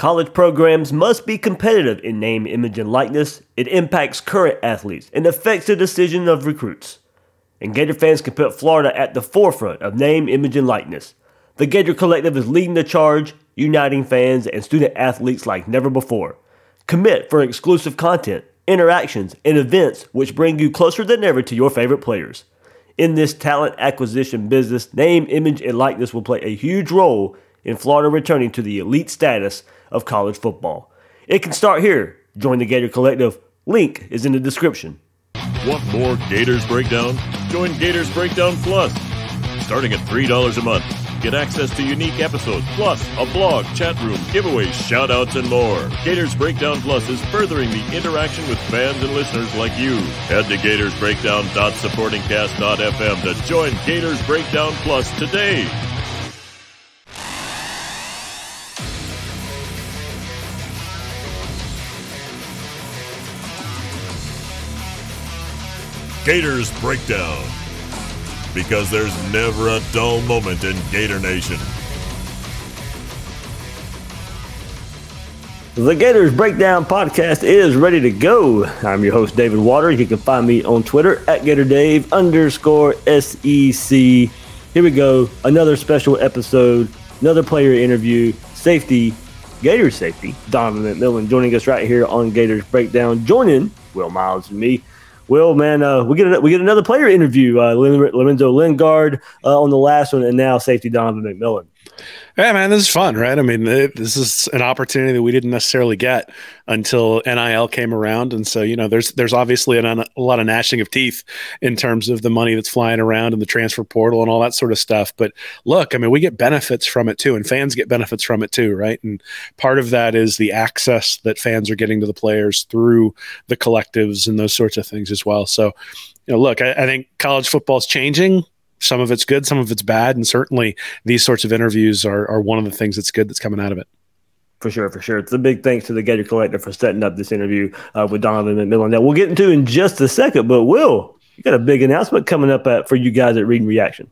College programs must be competitive in name, image, and likeness. It impacts current athletes and affects the decision of recruits. And Gator fans can put Florida at the forefront of name, image, and likeness. The Gator Collective is leading the charge, uniting fans and student athletes like never before. Commit for exclusive content, interactions, and events which bring you closer than ever to your favorite players. In this talent acquisition business, name, image, and likeness will play a huge role in Florida returning to the elite status of college football. It can start here. Join the Gator Collective. Link is in the description. Want more Gators Breakdown? Join Gators Breakdown Plus. Starting at $3 a month, get access to unique episodes, plus a blog, chat room, giveaways, shoutouts, and more. Gators Breakdown Plus is furthering the interaction with fans and listeners like you. Head to gatorsbreakdown.supportingcast.fm to join Gators Breakdown Plus today. Gators Breakdown. Because there's never a dull moment in Gator Nation. The Gators Breakdown podcast is ready to go. I'm your host, David Waters. You can find me on Twitter at GatorDave underscore SEC. Here we go. Another special episode, another player interview, safety, Gator safety, Donovan McMillan joining us right here on Gators Breakdown, joining Will Miles and me. Will, man, uh, we get we get another player interview. Uh, Lorenzo Lingard uh, on the last one, and now safety Donovan McMillan. Yeah, man, this is fun, right? I mean, this is an opportunity that we didn't necessarily get until NIL came around, and so you know, there's there's obviously an, a lot of gnashing of teeth in terms of the money that's flying around and the transfer portal and all that sort of stuff. But look, I mean, we get benefits from it too, and fans get benefits from it too, right? And part of that is the access that fans are getting to the players through the collectives and those sorts of things as well. So, you know, look, I, I think college football is changing some of it's good, some of it's bad, and certainly these sorts of interviews are, are one of the things that's good that's coming out of it. For sure, for sure. It's a big thanks to the Gator Collective for setting up this interview uh, with Donovan McMillan that we'll get into in just a second. But Will, you got a big announcement coming up at, for you guys at Reading Reaction.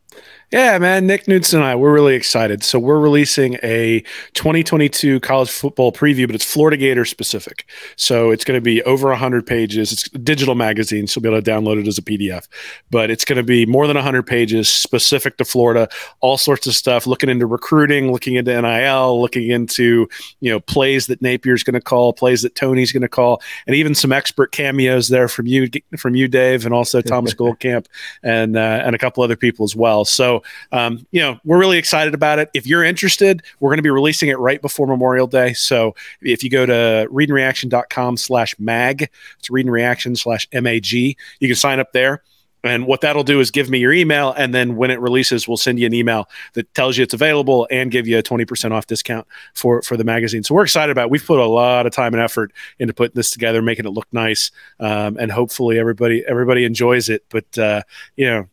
Yeah, man. Nick Newton and I, we're really excited. So we're releasing a 2022 college football preview, but it's Florida Gator specific. So it's going to be over 100 pages. It's a digital magazine, so you'll be able to download it as a PDF. But it's going to be more than 100 pages specific to Florida, all sorts of stuff, looking into recruiting, looking into NIL, looking into, you know, plays that Napier's going to call, plays that Toney's going to call, and even some expert cameos there from you, from you, Dave, and also Thomas Goldkamp and, uh, and a couple other people as well. So, um, you know, we're really excited about it. If you're interested, we're going to be releasing it right before Memorial Day. So if you go to readingreaction.com slash mag, it's readingreaction slash MAG, you can sign up there. And what that'll do is give me your email. And then when it releases, we'll send you an email that tells you it's available and give you a 20% off discount for, for the magazine. So we're excited about it. We've put a lot of time and effort into putting this together, making it look nice. Um, and hopefully everybody, everybody enjoys it. But, uh, you know,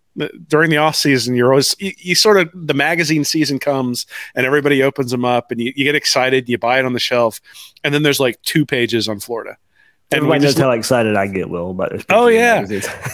during the off season, you're always you, you, sort of the magazine season comes and everybody opens them up and you, you get excited, you buy it on the shelf, and then there's like two pages on Florida, Everybody knows how excited I get, Will, about this. Oh, yeah.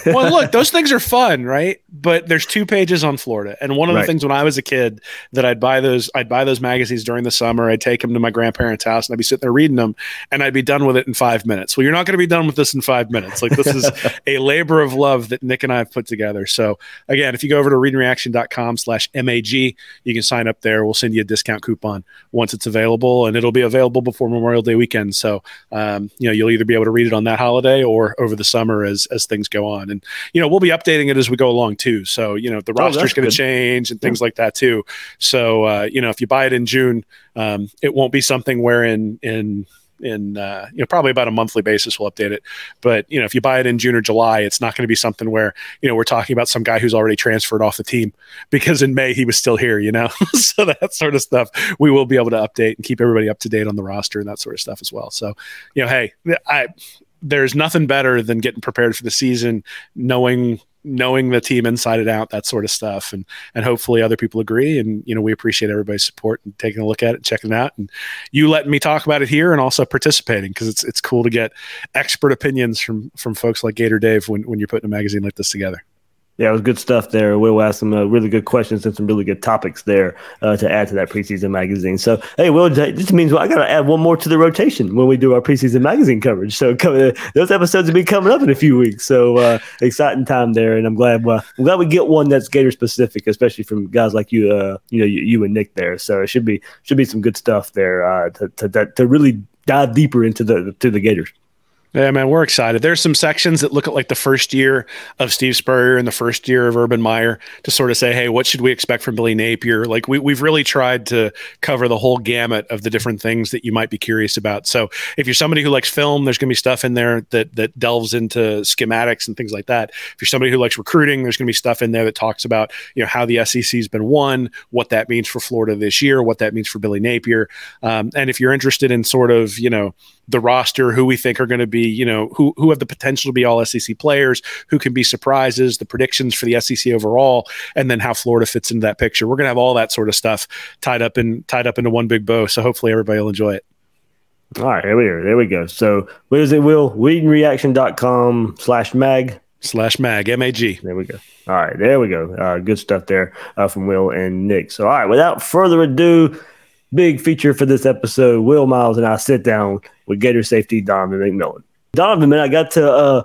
well, look, those things are fun, right? But there's two pages on Florida, and one of Right. the things when I was a kid that I'd buy those, I'd buy those magazines during the summer. I'd take them to my grandparents' house, and I'd be sitting there reading them, and I'd be done with it in five minutes. Well, you're not going to be done with this in five minutes. Like this is a labor of love that Nick and I have put together. So again, if you go over to readingreaction.com/mag, you can sign up there. We'll send you a discount coupon once it's available, and it'll be available before Memorial Day weekend. So um, you know you'll either be able to read it on that holiday or over the summer as as things go on. And you know we'll be updating it as we go along too. So you know the Oh, roster's that's going to change and things like that too. So uh, you know if you buy it in June, um, it won't be something where in in in uh, you know probably about a monthly basis we'll update it. But you know if you buy it in june or july it's not going to be something where you know we're talking about some guy who's already transferred off the team because in may he was still here you know? So that sort of stuff we will be able to update and keep everybody up to date on the roster and that sort of stuff as well. So you know hey i there's nothing better than getting prepared for the season knowing knowing the team inside and out that sort of stuff. And and hopefully other people agree. And you know we appreciate everybody's support and taking a look at it checking it out. And you letting me talk about it here and also participating because it's it's cool to get expert opinions from from folks like Gator Dave when, when you're putting a magazine like this together. Yeah, it was good stuff there. Will asked some uh, really good questions and some really good topics there uh, to add to that preseason magazine. So, hey, Will, this means well, I got to add one more to the rotation when we do our preseason magazine coverage. So, come, those episodes will be coming up in a few weeks. So, uh, exciting time there, and I'm glad. Uh, I'm glad we get one that's Gator specific, especially from guys like you, uh, you know, you, you and Nick there. So, it should be should be some good stuff there uh, to, to to really dive deeper into the to the Gators. Yeah, man, we're excited. There's some sections that look at like the first year of Steve Spurrier and the first year of Urban Meyer to sort of say, hey, what should we expect from Billy Napier? Like we, we've really tried to cover the whole gamut of the different things that you might be curious about. So if you're somebody who likes film, there's to be stuff in there that that delves into schematics and things like that. If you're somebody who likes recruiting, there's to be stuff in there that talks about you know how the SEC's been won, what that means for Florida this year, what that means for Billy Napier, um, and if you're interested in sort of you know the roster, who we think are going to be, you know, who who have the potential to be all SEC players, who can be surprises, the predictions for the SEC overall, and then how Florida fits into that picture. We're going to have all that sort of stuff tied up in tied up into one big bow. So hopefully everybody will enjoy it. All right, here we are. There we go. So what is it, Will? Readingreaction.com slash mag. Slash mag, M A G. There we go. All right, there we go. Uh, good stuff there uh, from Will and Nick. So, all right, without further ado, big feature for this episode. Will Miles and I sit down with Gator safety Donovan McMillan. Donovan, man, I got to. Uh,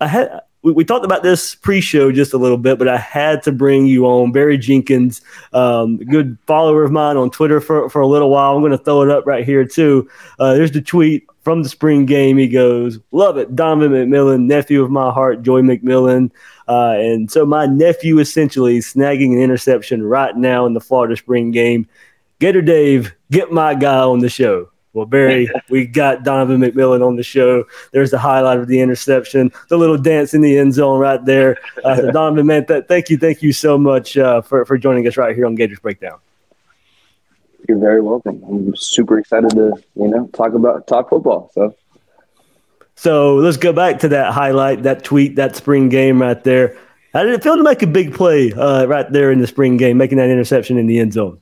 I had we, we talked about this pre-show just a little bit, but I had to bring you on. Barry Jenkins, um, good follower of mine on Twitter for for a little while. I'm going to throw it up right here too. Uh, there's the tweet from the spring game. He goes, "Love it, Donovan McMillan, nephew of my heart, Joy McMillan." Uh, and so my nephew essentially snagging an interception right now in the Florida spring game. Gator Dave, get my guy on the show. Well, Barry, we got Donovan McMillan on the show. There's the highlight of the interception, the little dance in the end zone right there. Uh, so Donovan, man, th- thank you, thank you so much uh, for for joining us right here on Gators Breakdown. You're very welcome. I'm super excited to, you know, talk about talk football. So So let's go back to that highlight, that tweet, that spring game right there. How did it feel to make a big play uh, right there in the spring game, making that interception in the end zone?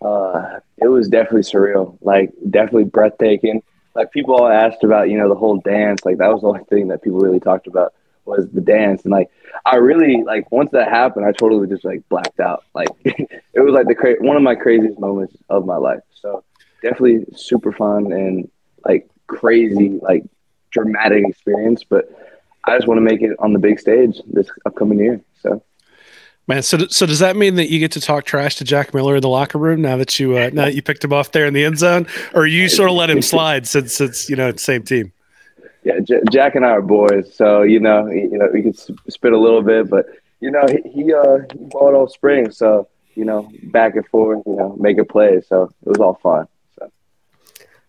Uh, it was definitely surreal. Like definitely breathtaking. Like people all asked about, you know, the whole dance. Like that was the only thing that people really talked about was the dance. And like I really like once that happened, I totally just like blacked out. Like it was like the cra- one of my craziest moments of my life. So definitely super fun and like crazy, like dramatic experience. But I just want to make it on the big stage this upcoming year. So Man, so so does that mean that you get to talk trash to Jack Miller in the locker room now that you uh, now that you picked him off there in the end zone, or you sort of let him slide since it's you know same team? Yeah, J- Jack and I are boys, so you know, you know, we could s- spit a little bit, but you know, he he, uh, he balled all spring, so you know, back and forth, you know, make a play, so it was all fun. So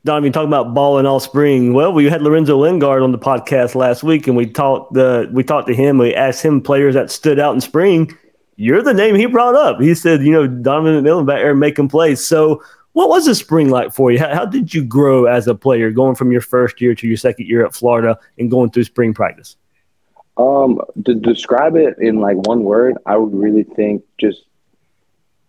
Donovan, talking about balling all spring. Well, we had Lorenzo Lingard on the podcast last week, and we talked the we talked to him. We asked him players that stood out in spring. You're the name he brought up. He said, you know, Donovan McMillan back there making plays. So, what was the spring like for you? How, how did you grow as a player, going from your first year to your second year at Florida and going through spring practice? Um, to describe it in like one word, I would really think just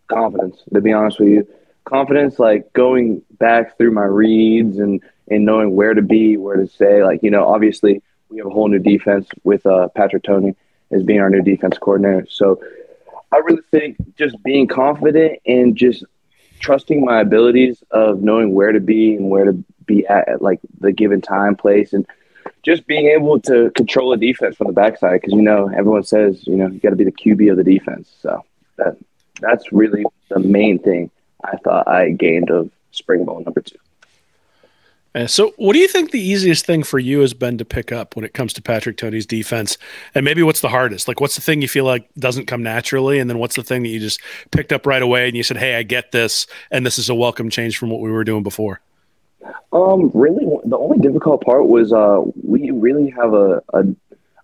confidence. To be honest with you, confidence. Like going back through my reads and and knowing where to be, where to say. Like you know, obviously we have a whole new defense with uh, Patrick Toney as being our new defense coordinator. So I really think just being confident and just trusting my abilities of knowing where to be and where to be at, at like the given time, place, and just being able to control a defense from the backside. Because you know everyone says you know you got to be the QB of the defense. So that that's really the main thing I thought I gained of spring ball number two. Uh, so, what do you think the easiest thing for you has been to pick up when it comes to Patrick Toney's defense? And maybe what's the hardest? Like, what's the thing you feel like doesn't come naturally? And then what's the thing that you just picked up right away and you said, hey, I get this, and this is a welcome change from what we were doing before? Um, really, the only difficult part was uh, we really have a, a,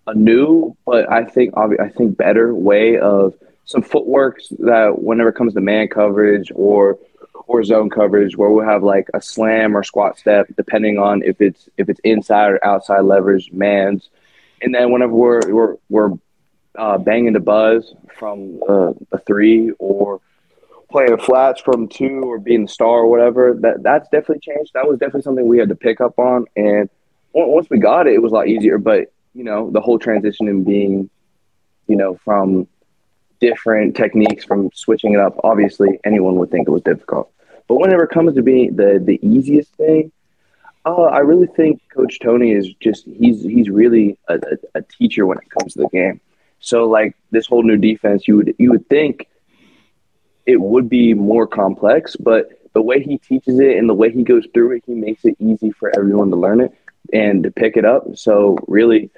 a new, but I think I think better way of some footwork that whenever it comes to man coverage or or zone coverage where we'll have like a slam or squat step depending on if it's if it's inside or outside leverage mans. And then whenever we're we're, we're uh, banging the buzz from uh, a three or playing flats from two or being the star or whatever that that's definitely changed. That was definitely something we had to pick up on. And once we got it it was a lot easier. But you know the whole transition in being you know from different techniques from switching it up obviously anyone would think it was difficult but whenever it comes to being the the easiest thing, uh, I really think Coach Toney is just he's he's really a, a, a, teacher when it comes to the game. So like this whole new defense, you would you would think it would be more complex, but the way he teaches it and the way he goes through it, he makes it easy for everyone to learn it and to pick it up. So really,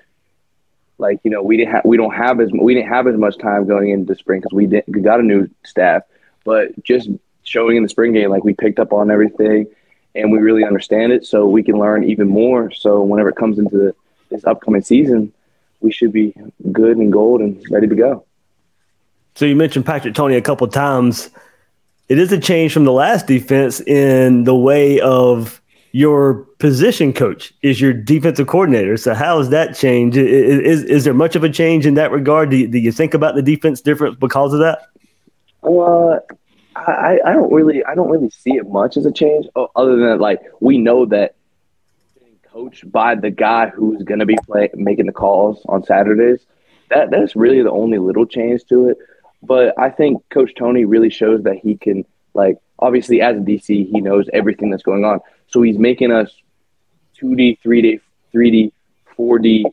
like you know, we didn't have we don't have as we didn't have as much time going into spring because we didn't we got a new staff, but just showing in the spring game, like we picked up on everything and we really understand it, so we can learn even more. So whenever it comes into the, this upcoming season, we should be good and gold and ready to go. So you mentioned Patrick Toney a couple times. It is a change from the last defense in the way of your position coach is your defensive coordinator. So how has that changed? Is, is, is there much of a change in that regard? Do you, do you think about the defense different because of that? Uh, I, I don't really I don't really see it much as a change other than like we know that coached by the guy who's going to be play, making the calls on Saturdays that that's really the only little change to it but I think coach Toney really shows that he can like obviously as a DC he knows everything that's going on so he's making us 2D 3D 3D 4D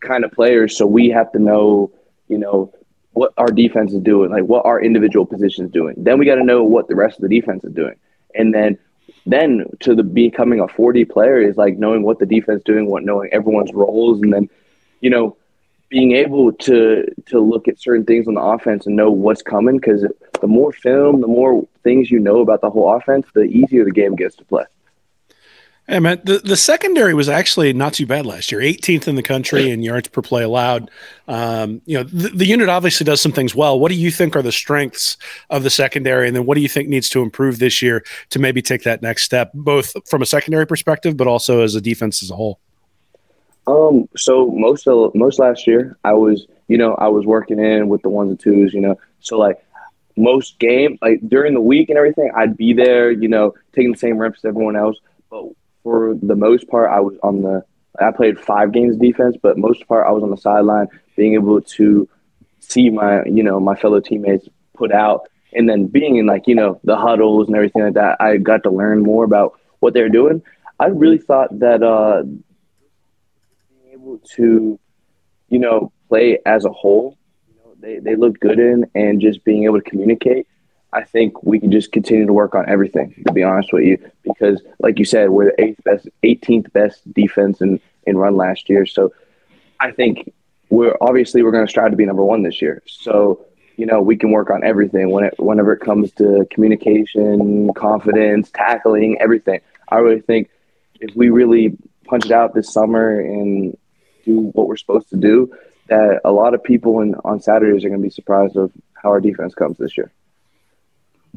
kind of players so we have to know you know what our defense is doing, like what our individual position is doing. Then we got to know what the rest of the defense is doing, and then then to the becoming a 4D player is like knowing what the defense is doing, what knowing everyone's roles, and then you know being able to to look at certain things on the offense and know what's coming. Because the more film, the more things you know about the whole offense, the easier the game gets to play. Hey man, the, the secondary was actually not too bad last year. 18th in the country in yards per play allowed. Um, you know, the, the, unit obviously does some things well. What do you think are the strengths of the secondary, and then what do you think needs to improve this year to maybe take that next step, both from a secondary perspective, but also as a defense as a whole? Um, so most of most last year, I was, you know, I was working in with the ones and twos, you know, so like most game, like during the week and everything, I'd be there, you know, taking the same reps as everyone else, but for the most part, I was on the. I played five games defense, but most part I was on the sideline, being able to see my you know my fellow teammates put out, and then being in like you know the huddles and everything like that. I got to learn more about what they're doing. I really thought that uh, being able to you know play as a whole, they they looked good in, and just being able to communicate I think we can just continue to work on everything. To be honest with you, because like you said, we're the eighth best, 18th best defense in in run last year. So I think we're obviously we're going to strive to be number one this year. So you know we can work on everything when it, whenever it comes to communication, confidence, tackling, everything. I really think if we really punch it out this summer and do what we're supposed to do, that a lot of people in, on Saturdays are going to be surprised of how our defense comes this year.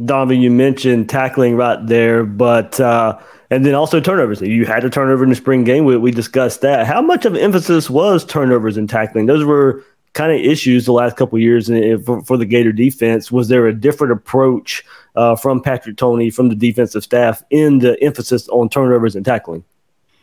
Donovan, you mentioned tackling right there, but uh, and then also turnovers. You had a turnover in the spring game. We, we discussed that. How much of emphasis was turnovers and tackling? Those were kind of issues the last couple years for, for, the Gator defense. Was there a different approach uh, from Patrick Toney, from the defensive staff, in the emphasis on turnovers and tackling?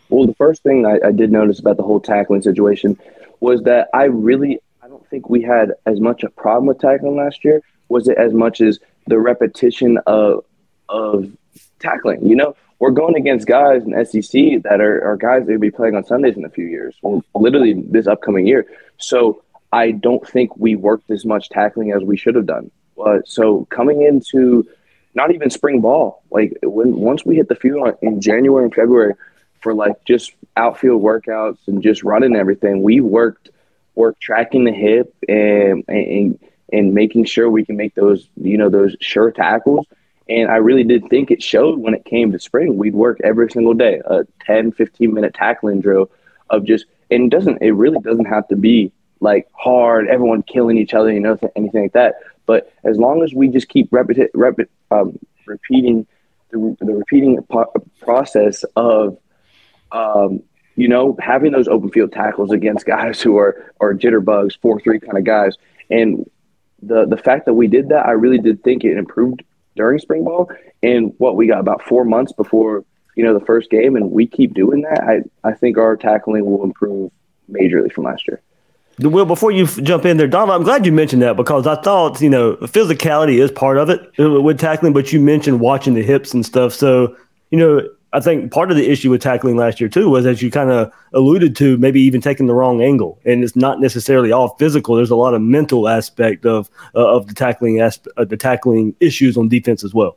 Well, the first thing I, I did notice about the whole tackling situation was that I really I don't think we had as much a problem with tackling last year. Was it as much as the repetition of of tackling? You know, we're going against guys in SEC that are, are guys that will be playing on Sundays in a few years, well, literally this upcoming year. So I don't think we worked as much tackling as we should have done. Uh, so coming into not even spring ball, like when once we hit the field in January and February for like just outfield workouts and just running everything, we worked work tracking the hip and and and making sure we can make those you know those sure tackles and I really did think it showed when it came to spring. We'd work every single day, a 10, 15 minute tackling drill of just, and it doesn't, it really doesn't have to be like hard, everyone killing each other, you know, anything like that. But as long as we just keep repeti- rep- um, repeating the, the repeating process of, um, you know, having those open field tackles against guys who are, are jitterbugs, 4 3 kind of guys. And the, the fact that we did that, I really did think it improved during spring ball. And what we got about four months before you know the first game, and we keep doing that. I I think our tackling will improve majorly from last year. Well, before you jump in there, Don, I'm glad you mentioned that because I thought you know physicality is part of it with tackling, but you mentioned watching the hips and stuff. So you know I think part of the issue with tackling last year too was, as you kind of alluded to, maybe even taking the wrong angle, and it's not necessarily all physical. There's a lot of mental aspect of uh, of the tackling asp- uh, the tackling issues on defense as well.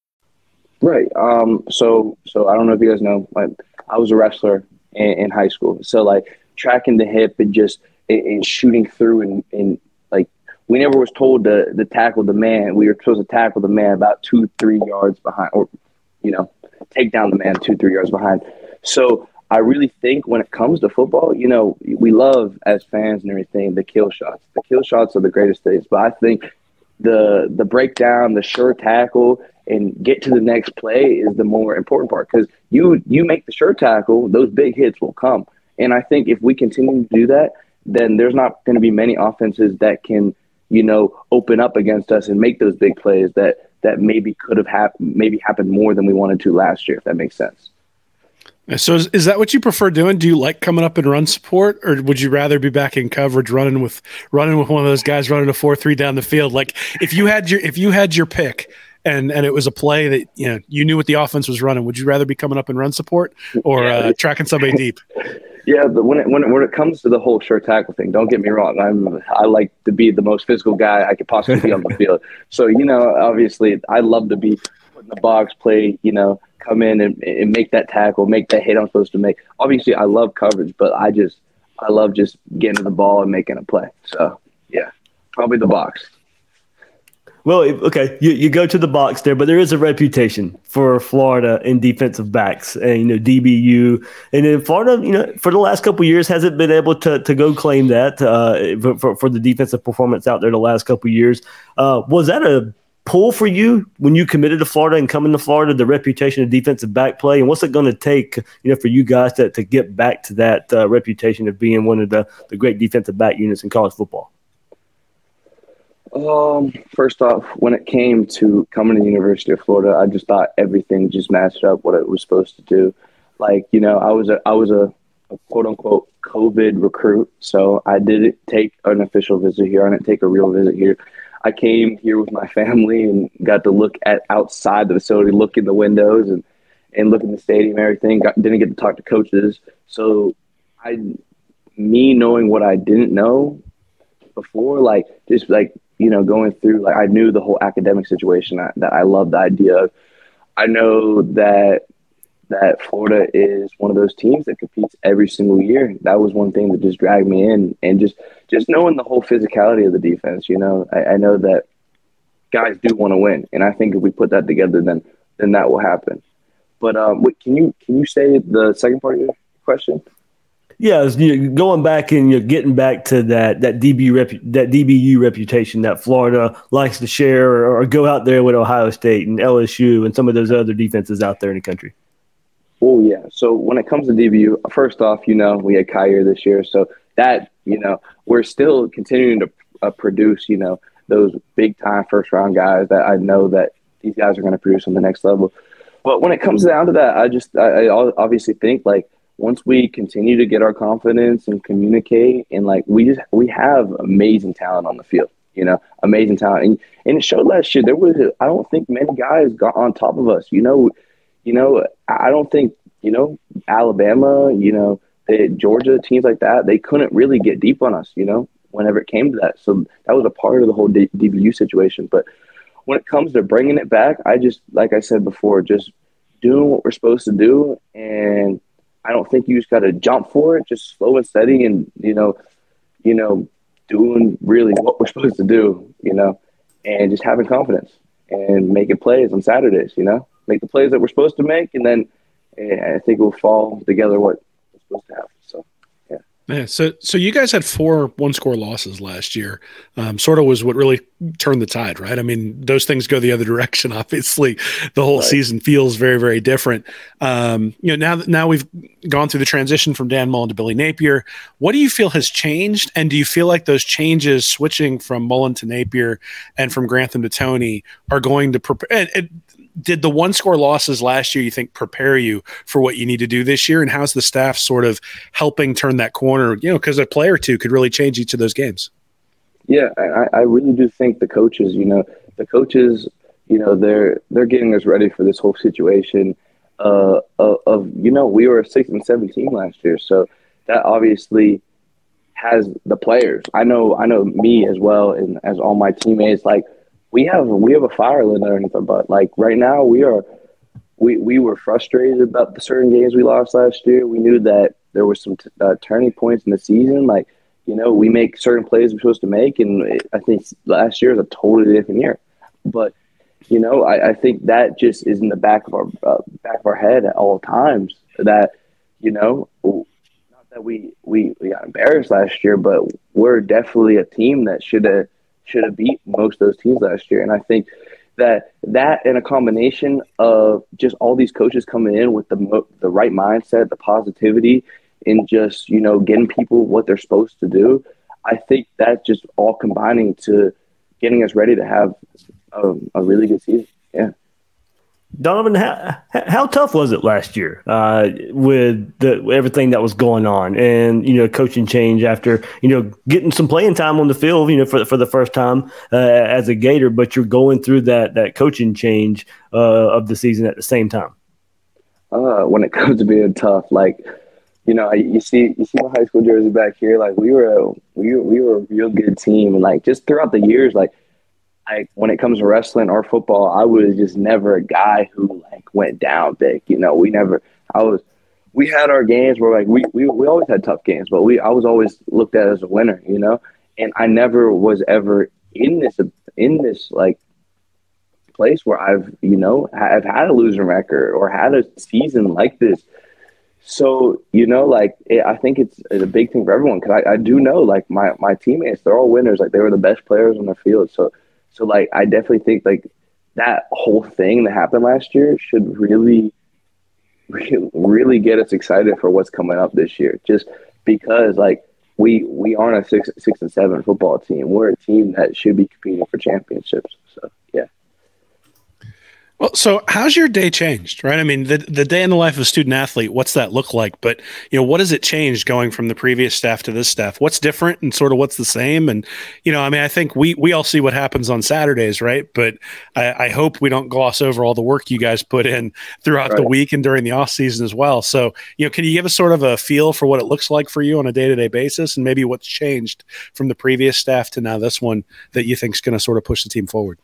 Right. Um, so, so I don't know if you guys know, like I was a wrestler in, in high school. So like tracking the hip and just and, and shooting through and, and like we never was told to, to tackle the man. We were supposed to tackle the man about two, three yards behind, or you know, take down the man two, three yards behind. So I really think when it comes to football, you know, we love as fans and everything the kill shots. The kill shots are the greatest things, but I think the the breakdown, the sure tackle, and get to the next play is the more important part because you you make the sure tackle, those big hits will come. And I think if we continue to do that, then there's not going to be many offenses that can, you know, open up against us and make those big plays that that maybe could have happened, maybe happened more than we wanted to last year, if that makes sense. So is, is that what you prefer doing? Do you like coming up and run support, or would you rather be back in coverage, running with running with one of those guys running a four three down the field? Like if you had your if you had your pick, and and it was a play that you know you knew what the offense was running. Would you rather be coming up and run support or uh, tracking somebody deep? Yeah, but when it, when it, when it comes to the whole sure tackle thing, don't get me wrong. I'm I like to be the most physical guy I could possibly be on the field. So you know, obviously, I love to be put in the box, play. You know, come in and, and make that tackle, make that hit I'm supposed to make. Obviously, I love coverage, but I just I love just getting to the ball and making a play. So yeah, probably the box. Well, okay, you, you go to the box there, but there is a reputation for Florida in defensive backs and you know DBU, and then Florida, you know, for the last couple years hasn't been able to to go claim that uh, for for the defensive performance out there the last couple years. Uh, was that a pull for you when you committed to Florida and coming to Florida, the reputation of defensive back play, and what's it going to take, you know, for you guys to to get back to that uh, reputation of being one of the the great defensive back units in college football? Um, first off, when it came to coming to the University of Florida, I just thought everything just matched up what it was supposed to do. Like, you know, I was a I was a, a quote unquote COVID recruit, so I didn't take an official visit here. I didn't take a real visit here. I came here with my family and got to look at outside the facility, look in the windows and and look in the stadium, everything. Got, didn't get to talk to coaches, so I, me knowing what I didn't know before, like just like you know, going through, like I knew the whole academic situation that, that I love the idea of. I know that that Florida is one of those teams that competes every single year. That was one thing that just dragged me in, and just just knowing the whole physicality of the defense. You know, I, I know that guys do want to win, and I think if we put that together, then then that will happen. But um, wait, can you can you say the second part of your question? Yeah, going back and you're getting back to that that DB rep, that DBU reputation that Florida likes to share, or, or, go out there with Ohio State and LSU and some of those other defenses out there in the country. Oh yeah. So when it comes to DBU, first off, you know we had Kaiir this year, so that you know we're still continuing to uh, produce, you know, those big time first round guys that I know that these guys are going to produce on the next level. But when it comes down to that, I just I, I obviously think like once we continue to get our confidence and communicate and like we just we have amazing talent on the field you know amazing talent and, and it showed last year there was i don't think many guys got on top of us you know you know i don't think you know alabama you know georgia teams like that they couldn't really get deep on us you know whenever it came to that so that was a part of the whole D- dbu situation but when it comes to bringing it back i just like i said before just doing what we're supposed to do and I don't think you just got to jump for it. Just slow and steady, and you know, you know, doing really what we're supposed to do. You know, and just having confidence and making plays on Saturdays. You know, make the plays that we're supposed to make, and then I think it will fall together what we're supposed to have. So. Yeah, so so you guys had four one score losses last year. Um, sort of was what really turned the tide, right? I mean, those things go the other direction. Obviously, the whole right. season feels very very different. Um, you know, now now we've gone through the transition from Dan Mullen to Billy Napier. What do you feel has changed, and do you feel like those changes, switching from Mullen to Napier and from Grantham to Toney, are going to prepare? Did the one score losses last year you think prepare you for what you need to do this year? And how's the staff sort of helping turn that corner you know because a player or two could really change each of those games. Yeah I, I really do think the coaches you know the coaches you know they're they're getting us ready for this whole situation uh, of, of you know we were a six and seven team last year so that obviously has the players. I know i know me as well and as all my teammates like we have we have a fire lit underneath our butt. Like right now, we are we we were frustrated about the certain games we lost last year. We knew that there were some t- uh, turning points in the season. Like you know, we make certain plays we're supposed to make, and it, I think last year is a totally different year. But you know, I, I think that just is in the back of our uh, back of our head at all times. That you know, not that we we we got embarrassed last year, but we're definitely a team that should have should have beat most of those teams last year. And I think that that and a combination of just all these coaches coming in with the the right mindset, the positivity, and just you know getting people what they're supposed to do. I think that just all combining to getting us ready to have a, a really good season. Yeah. Donovan, how, how tough was it last year uh, with the everything that was going on, and you know, coaching change after you know getting some playing time on the field, you know, for for the first time uh, as a Gator, but you're going through that that coaching change uh, of the season at the same time. Uh, when it comes to being tough, like you know, you see you see my high school jersey back here, like we were a, we we were a real good team, and like just throughout the years, like like when it comes to wrestling or football, I was just never a guy who like went down big. You know, we never. I was. We had our games where like we, we we always had tough games, but we I was always looked at as a winner. You know, and I never was ever in this in this like place where I've you know I've had a losing record or had a season like this. So you know, like it, I think it's, it's, a big thing for everyone because I, I do know like my my teammates they're all winners. Like they were the best players on the field. So so like I definitely think like that whole thing that happened last year should really really get us excited for what's coming up this year. Just because like we we aren't a six six and seven football team. We're a team that should be competing for championships. Well, so how's your day changed, right? I mean, the, the day in the life of a student athlete, what's that look like? But, you know, what has it changed going from the previous staff to this staff? What's different and sort of what's the same? And, you know, I mean, I think we, we all see what happens on Saturdays, right? But I, I hope we don't gloss over all the work you guys put in throughout right. the week and during the off season as well. So, you know, can you give us sort of a feel for what it looks like for you on a day to day basis and maybe what's changed from the previous staff to now this one that you think is going to sort of push the team forward?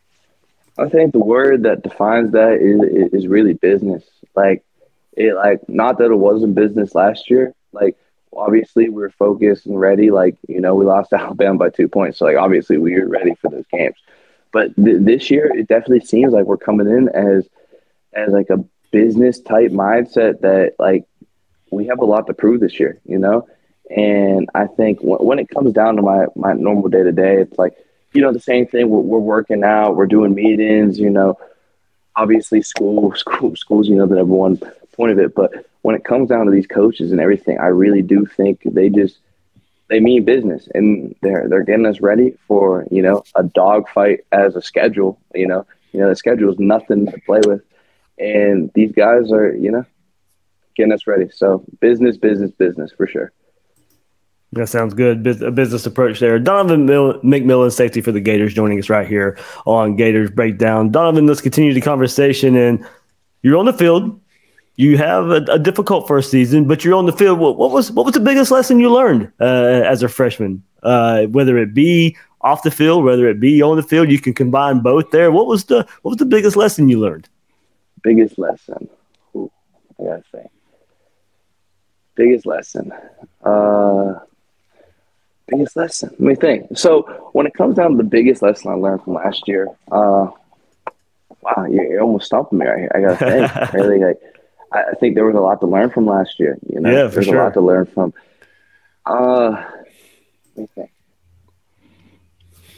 I think the word that defines that is is really business. Like it like not that it wasn't business last year. Like obviously we were focused and ready. Like you know we lost Alabama by two points, so like obviously we were ready for those games. But th- this year it definitely seems like we're coming in as as like a business type mindset that like we have a lot to prove this year. You know. And I think w- when it comes down to my, my normal day to day, it's like, you know, the same thing. We're, we're working out, we're doing meetings, you know, obviously school, school, schools, you know, the number one point of it. But when it comes down to these coaches and everything, I really do think they just they mean business and they're they're getting us ready for you know a dogfight as a schedule. You know, you know the schedule is nothing to play with, and these guys are you know getting us ready. So business, business, business for sure. That sounds good. a business approach there. Donovan Mill- McMillan, safety for the Gators, joining us right here on Gators Breakdown. Donovan, let's continue the conversation. And you're on the field. You have a, a difficult first season, but you're on the field. What, what, was what was the biggest lesson you learned uh, as a freshman? Uh, whether it be off the field, whether it be on the field, you can combine both there. What was the what was the biggest lesson you learned? Biggest lesson. Ooh, I gotta say. Biggest lesson. Uh, biggest lesson. Let me think. So when it comes down to the biggest lesson I learned from last year, uh, wow, you're, you're almost stumping me right here. I gotta think. really, like, I, I think there was a lot to learn from last year. You know, yeah, there's sure. a lot to learn from. Uh, let me think.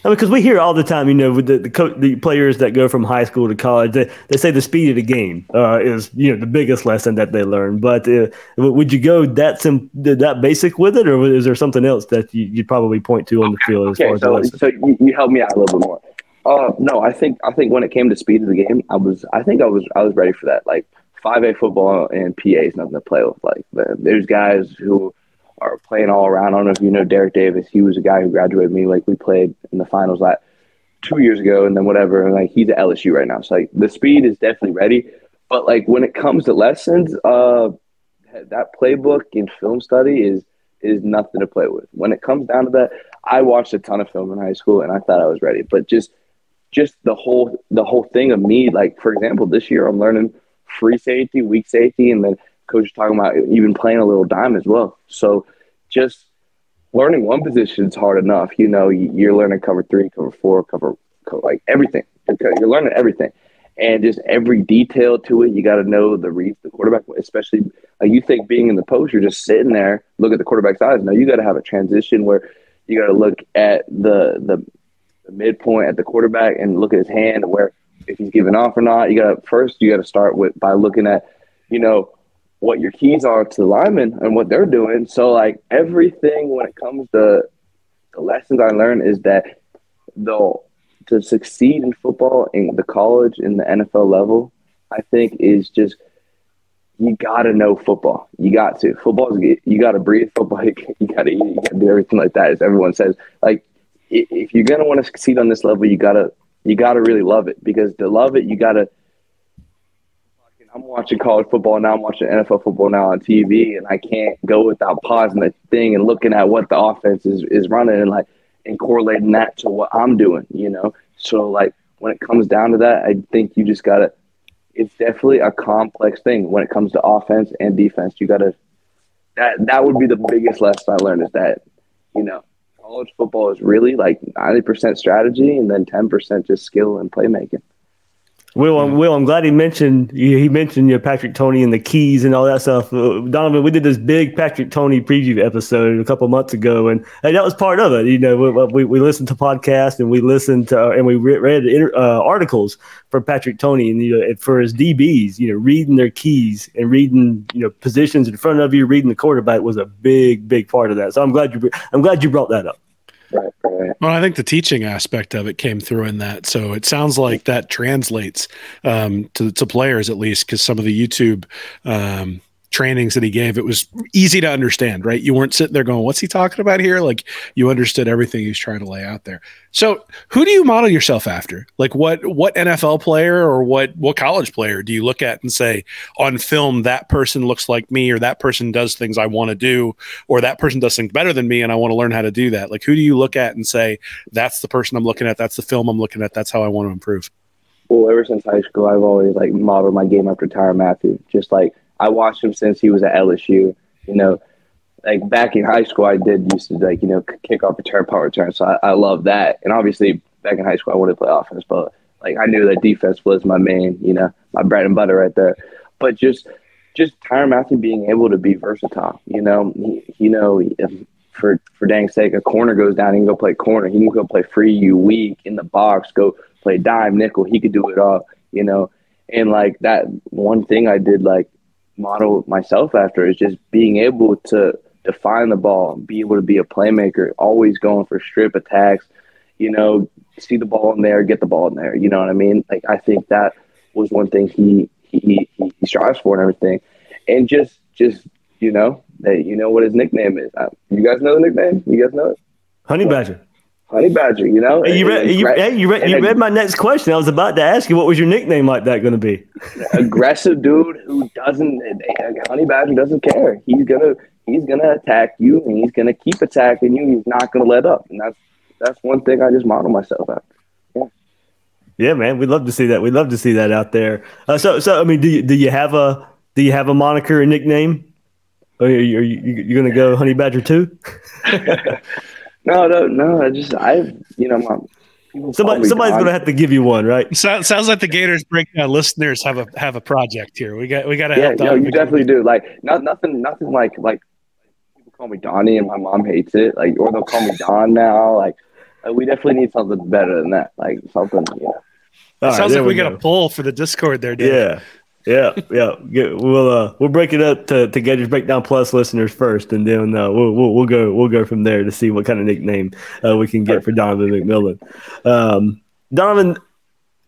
I mean, because we hear all the time, you know, with the the, co- the, players that go from high school to college, they, they say the speed of the game uh, is you know the biggest lesson that they learn. But uh, would you go that sim- that basic with it, or is there something else that you, would probably point to on the field as okay, far as so, the lesson? So you, you help me out a little bit more. Uh, no, I think I think when it came to speed of the game, I was I think I was I was ready for that. Like five A football and PA is nothing to play with. Like there's guys who are playing all around. I don't know if you know Derrick Davis. He was a guy who graduated me. Like we played in the finals like two years ago, and then whatever. And like he's at LSU right now. So like the speed is definitely ready. But like when it comes to lessons, uh, that playbook and film study is is nothing to play with. When it comes down to that, I watched a ton of film in high school, and I thought I was ready. But just just the whole the whole thing of me, like for example, this year I'm learning free safety, weak safety, and then coach is talking about even playing a little dime as well. So just learning one position is hard enough. You know, you're learning cover three, cover four, cover, like everything. You're learning everything, and just every detail to it. You got to know the reads the quarterback, especially you think being in the post, you're just sitting there, look at the quarterback's eyes. No, you got to have a transition where you got to look at the, the the midpoint at the quarterback and look at his hand where if he's giving off or not. You got to first you got to start with by looking at you know what your keys are to the linemen and what they're doing. So like everything when it comes to the lessons I learned is that though to succeed in football in the college in the NFL level, I think is just you got to know football. You got to football. You got to breathe football. You got to eat. You got to do everything like that. As everyone says, like if you're gonna want to succeed on this level, you gotta you gotta really love it because to love it, you gotta I'm watching college football now. I'm watching NFL football now on TV, and I can't go without pausing the thing and looking at what the offense is, is running and like and correlating that to what I'm doing. You know, so like when it comes down to that, I think you just gotta. It's definitely a complex thing when it comes to offense and defense. You gotta. That that would be the biggest lesson I learned is that, you know, college football is really like 90% strategy and then 10% just skill and playmaking. Will, I'm, Will, I'm glad he mentioned he mentioned you know, Patrick Toney and the keys and all that stuff. Uh, Donovan, we did this big Patrick Toney preview episode a couple months ago, and, and that was part of it. You know, we, we, we listened to podcasts and we listened to uh, and we read uh, articles for Patrick Toney and you know for his DBs. You know, reading their keys and reading you know positions in front of you, reading the quarterback was a big big part of that. So I'm glad you I'm glad you brought that up. Right. Well, I think the teaching aspect of it came through in that. So it sounds like that translates um, to, to players at least, because some of the YouTube um, trainings that he gave, it was easy to understand, right? You weren't sitting there going, "What's he talking about here?" Like you understood everything he's trying to lay out there. So, who do you model yourself after? Like what what NFL player or what what college player do you look at and say on film that person looks like me or that person does things I want to do or that person does things better than me and I want to learn how to do that? Like who do you look at and say that's the person I'm looking at, that's the film I'm looking at, that's how I want to improve? Well, ever since high school, I've always like modeled my game after Tyrann Mathieu, Just like I watched him since he was at LSU. You know, like back in high school, I did used to like you know kick off return, power return. So I, I love that. And obviously, back in high school, I wanted to play offense, but like I knew that defense was my main, you know, my bread and butter right there. But just just Tyrann Mathieu being able to be versatile, you know, he, you know, for for dang sake, a corner goes down, he can go play corner. He can go play free, you weak in the box, go play dime, nickel. He could do it all, you know. And like that one thing I did like model myself after is just being able to define the ball, be able to be a playmaker, always going for strip attacks, you know, see the ball in there, get the ball in there. You know what I mean? Like I think that was one thing he he he, he strives for and everything, and just just you know that you know what his nickname is. Uh, you guys know the nickname? You guys know it? Honey Badger. Honey Badger, you know. Hey, you read, you, you read, you read my next question. I was about to ask you, what was your nickname like that going to be? aggressive dude who doesn't, Honey Badger doesn't care. He's gonna, he's gonna attack you, and he's gonna keep attacking you. He's not gonna let up, and that's that's one thing I just model myself after. Yeah. Yeah, man, we'd love to see that. We'd love to see that out there. Uh, so, so I mean, do you, do you have a do you have a moniker or nickname? Or are you, are you, you gonna go Honey Badger too? no, no, no. I just I, you know, my Somebody, somebody's going to have to give you one, right? So, sounds like the Gators breakdown listeners have a have a project here. We got we got to yeah, help. Yeah, you definitely do. Like not nothing, nothing like like people call me Donnie, and my mom hates it. Like or they'll call me Don now. Like we definitely need something better than that. Like something, you know. Right, sounds like we, we got a poll for the Discord there, Dave. Yeah, yeah, yeah. We'll uh, we'll break it up to, to Gators Breakdown Plus listeners first, and then uh, we'll, we'll we'll go we'll go from there to see what kind of nickname uh, we can get for Donovan McMillon. Um, Donovan,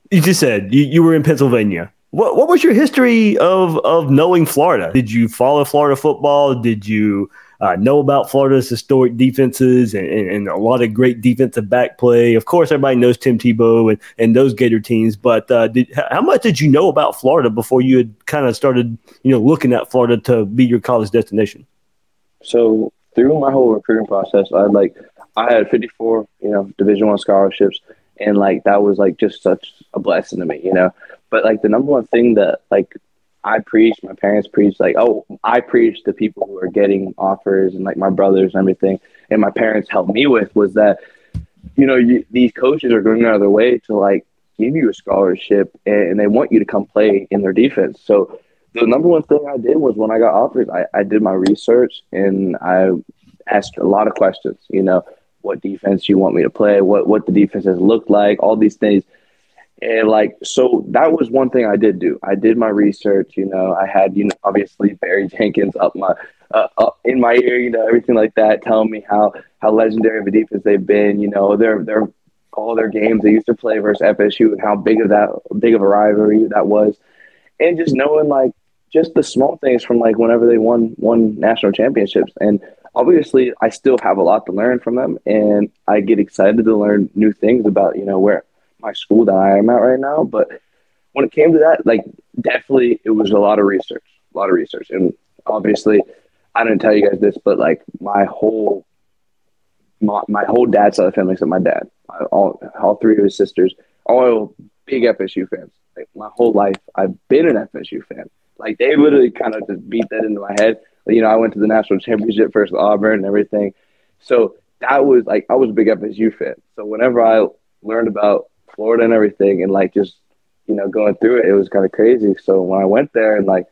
you just said you, you were in Pennsylvania. What what was your history of of knowing Florida? Did you follow Florida football? Did you uh, know about Florida's historic defenses and, and, and, a lot of great defensive back play. Of course, everybody knows Tim Tebow and, and those Gator teams, but uh, did, how much did you know about Florida before you had kind of started, you know, looking at Florida to be your college destination? So through my whole recruiting process, I like I had 54, you know, Division One scholarships, and like that was like just such a blessing to me, you know. But like the number one thing that like I preach, my parents preach, like, oh, I preach to people who are getting offers and like my brothers and everything. And my parents helped me with was that, you know, you, these coaches are going out of their way to like give you a scholarship and, and, they want you to come play in their defense. So the number one thing I did was when I got offers, I, I did my research and I asked a lot of questions, you know, what defense you want me to play, what, what the defense has looked like, all these things and like, so that was one thing I did do. I did my research. You know, I had you know obviously Barry Jenkins up my uh, up in my ear. You know, everything like that, telling me how how legendary of a defense they've been. You know, they're they're all their games they used to play versus FSU and how big of that big of a rivalry that was, and just knowing like just the small things from like whenever they won won national championships and obviously I still have a lot to learn from them and I get excited to learn new things about you know where my school that I am at right now. But when it came to that, like definitely it was a lot of research, a lot of research. And obviously I didn't tell you guys this, but like my whole my, my whole dad's side of the family except my dad, all all three of his sisters, all big FSU fans. Like my whole life I've been an FSU fan. Like they literally kind of just beat that into my head. You know, I went to the national championship first Auburn and everything. So that was like I was a big FSU fan. So whenever I learned about Florida and everything, and like just you know going through it, it was kind of crazy. So when I went there, and like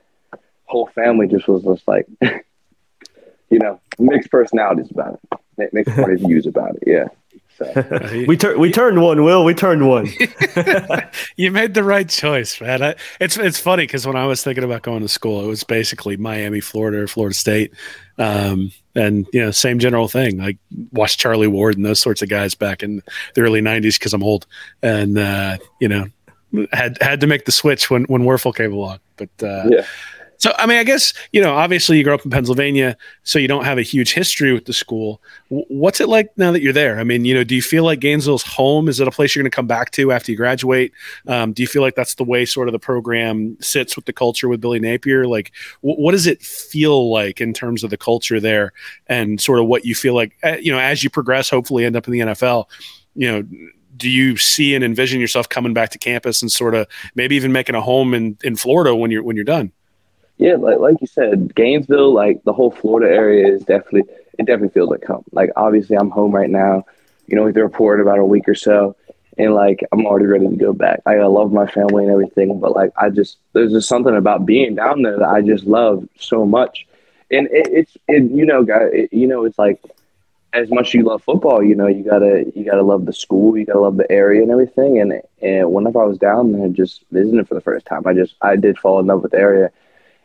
whole family just was just like, you know, mixed personalities about it, mixed point of views about it. Yeah. So. we turned we turned one, Will. We turned one. you made the right choice, man. I, it's it's funny because when I was thinking about going to school, it was basically Miami, Florida, or Florida State, um, and you know, same general thing. Like watch Charlie Ward and those sorts of guys back in the early '90s because I'm old, and uh, you know, had had to make the switch when when Wuerffel came along. But uh, yeah so, I mean, I guess, you know, obviously you grew up in Pennsylvania, so you don't have a huge history with the school. W- what's it like now that you're there? I mean, you know, do you feel like Gainesville's home? Is it a place you're going to come back to after you graduate? Um, do you feel like that's the way sort of the program sits with the culture with Billy Napier? Like, w- what does it feel like in terms of the culture there and sort of what you feel like, uh, you know, as you progress, hopefully end up in the NFL? You know, do you see and envision yourself coming back to campus and sort of maybe even making a home in, in Florida when you're when you're done? Yeah, like like you said, Gainesville, like the whole Florida area is definitely it definitely feels like home. Like obviously, I'm home right now. You know, we report about a week or so, and like I'm already ready to go back. I love my family and everything, but like I just there's just something about being down there that I just love so much. And it, it's it, you know, guys, it, you know, it's like as much as you love football, you know, you gotta you gotta love the school, you gotta love the area and everything. And and whenever I was down there, just visiting for the first time, I just I did fall in love with the area.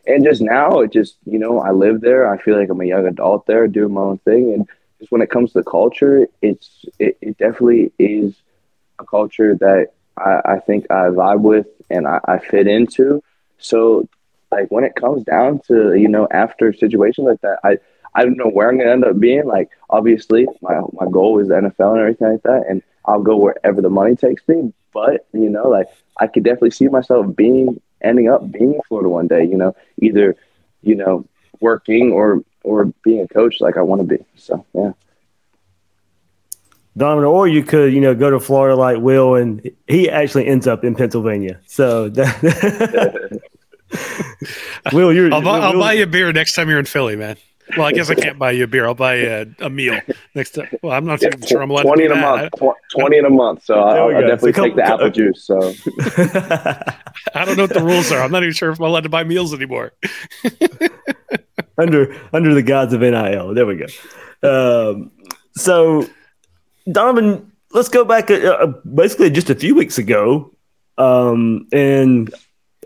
And just now, it just you know, I live there. I feel like I'm a young adult there, doing my own thing. And just when it comes to culture, it's it, it definitely is a culture that I, I think I vibe with and I, I fit into. So like when it comes down to you know after situations like that, I I don't know where I'm gonna end up being. Like obviously my my goal is the NFL and everything like that, and I'll go wherever the money takes me. But you know, like I could definitely see myself being ending up being in Florida one day. You know, either you know working or or being a coach like I want to be. So yeah. Donovan, or you could, you know, go to Florida like Will, and he actually ends up in Pennsylvania. So, that, Will, you're, I'll, buy, Will, I'll buy you a beer next time you're in Philly, man. Well, I guess I can't buy you a beer. I'll buy you a, a meal next time. Well, I'm not even sure I'm allowed twenty in a month. Twenty in a month. So I'll, I'll definitely so take the apple juice. So I don't know what the rules are. I'm not even sure if I'm allowed to buy meals anymore. under under the gods of NIL. There we go. Um, so Donovan, let's go back uh, uh, basically just a few weeks ago, um, and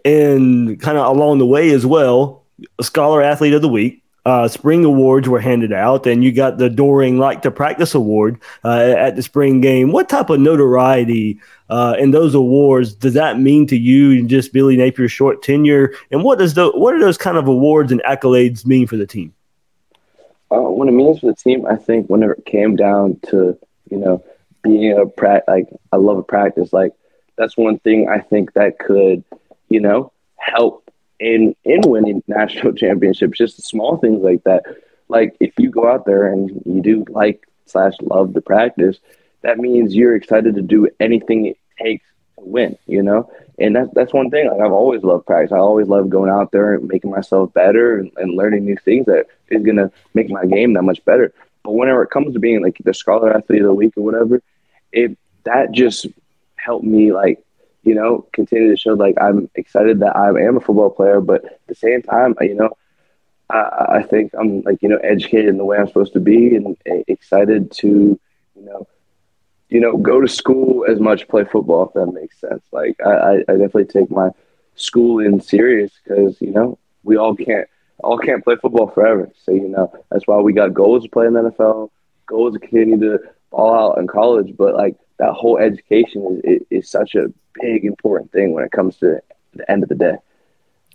and kind of along the way as well, a scholar athlete of the week. Uh, spring awards were handed out, and you got the Doring Like to Practice Award uh, at the spring game. What type of notoriety uh, in those awards does that mean to you and just Billy Napier's short tenure? And what does the what are those kind of awards and accolades mean for the team? Uh, what it means for the team, I think, whenever it came down to you know, being a pra- like I love a practice. Like that's one thing I think that could, you know, help in in winning national championships. Just small things like that. Like if you go out there and you do like slash love the practice, that means you're excited to do anything it takes to win. You know, and that's that's one thing. Like I've always loved practice. I always love going out there and making myself better and, and learning new things that is gonna make my game that much better. But whenever it comes to being like the scholar athlete of the week or whatever, it that just helped me like you know continue to show like I'm excited that I am a football player, but at the same time, you know, I, I think I'm like you know educated in the way I'm supposed to be and excited to you know you know go to school as much play football if that makes sense. Like I, I definitely take my school in serious because you know we all can't all can't play football forever. So, you know, that's why we got goals to play in the NFL, goals to continue to ball out in college. But like that whole education is, is, such a big, important thing when it comes to the end of the day.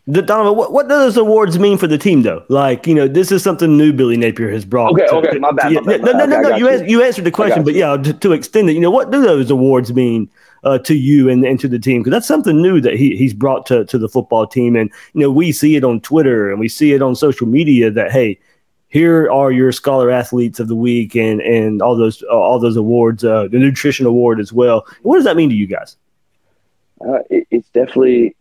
The, Donovan, what, what do those awards mean for the team, though? Like, you know, this is something new Billy Napier has brought. Okay, to, okay, my bad. My bad. No, no, no, no. You, you. you answered the question, but yeah, to, to, extend it, you know, what do those awards mean uh, to you and, and to the team because that's something new that he, he's brought to, to the football team. And, you know, we see it on Twitter and we see it on social media that, hey, here are your scholar athletes of the week and, and all those uh, all those awards, uh, the nutrition award as well. What does that mean to you guys? Uh, it, it's definitely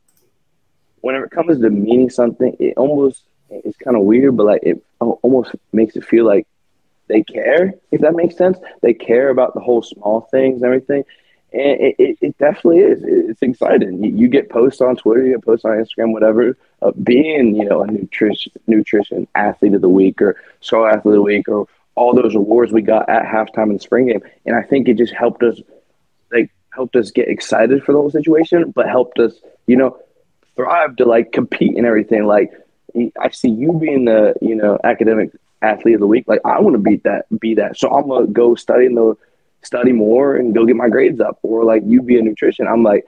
whenever it comes to meaning something, it almost it's kind of weird, but like it almost makes it feel like they care. If that makes sense, they care about the whole small things and everything and it, it, it, definitely is. It's exciting. You, you, get posts on Twitter, you get posts on Instagram, whatever, of being, you know, a nutrition nutrition athlete of the week or scholar athlete of the week or all those awards we got at halftime in the spring game. And I think it just helped us, like, helped us get excited for the whole situation, but helped us, you know, thrive to like compete and everything. Like, I see you being the, you know, academic athlete of the week. Like, I want to beat that, be that. So I'm gonna go study in the study more and go get my grades up or like you be a nutrition i'm like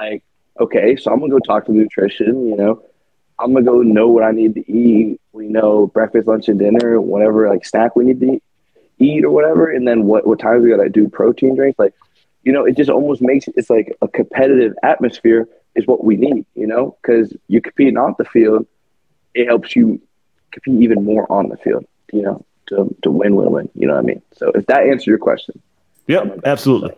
like okay so i'm gonna go talk to the nutrition you know? I'm gonna go know what i need to eat we know breakfast lunch and dinner whatever like snack we need to eat or whatever and then what what times we gotta do protein drinks like you know it just almost makes it's like a competitive atmosphere is what we need you know? Because you're competing off the field it helps you compete even more on the field you know to, to win win win you know what i mean? So if that answers your question Yep, absolutely.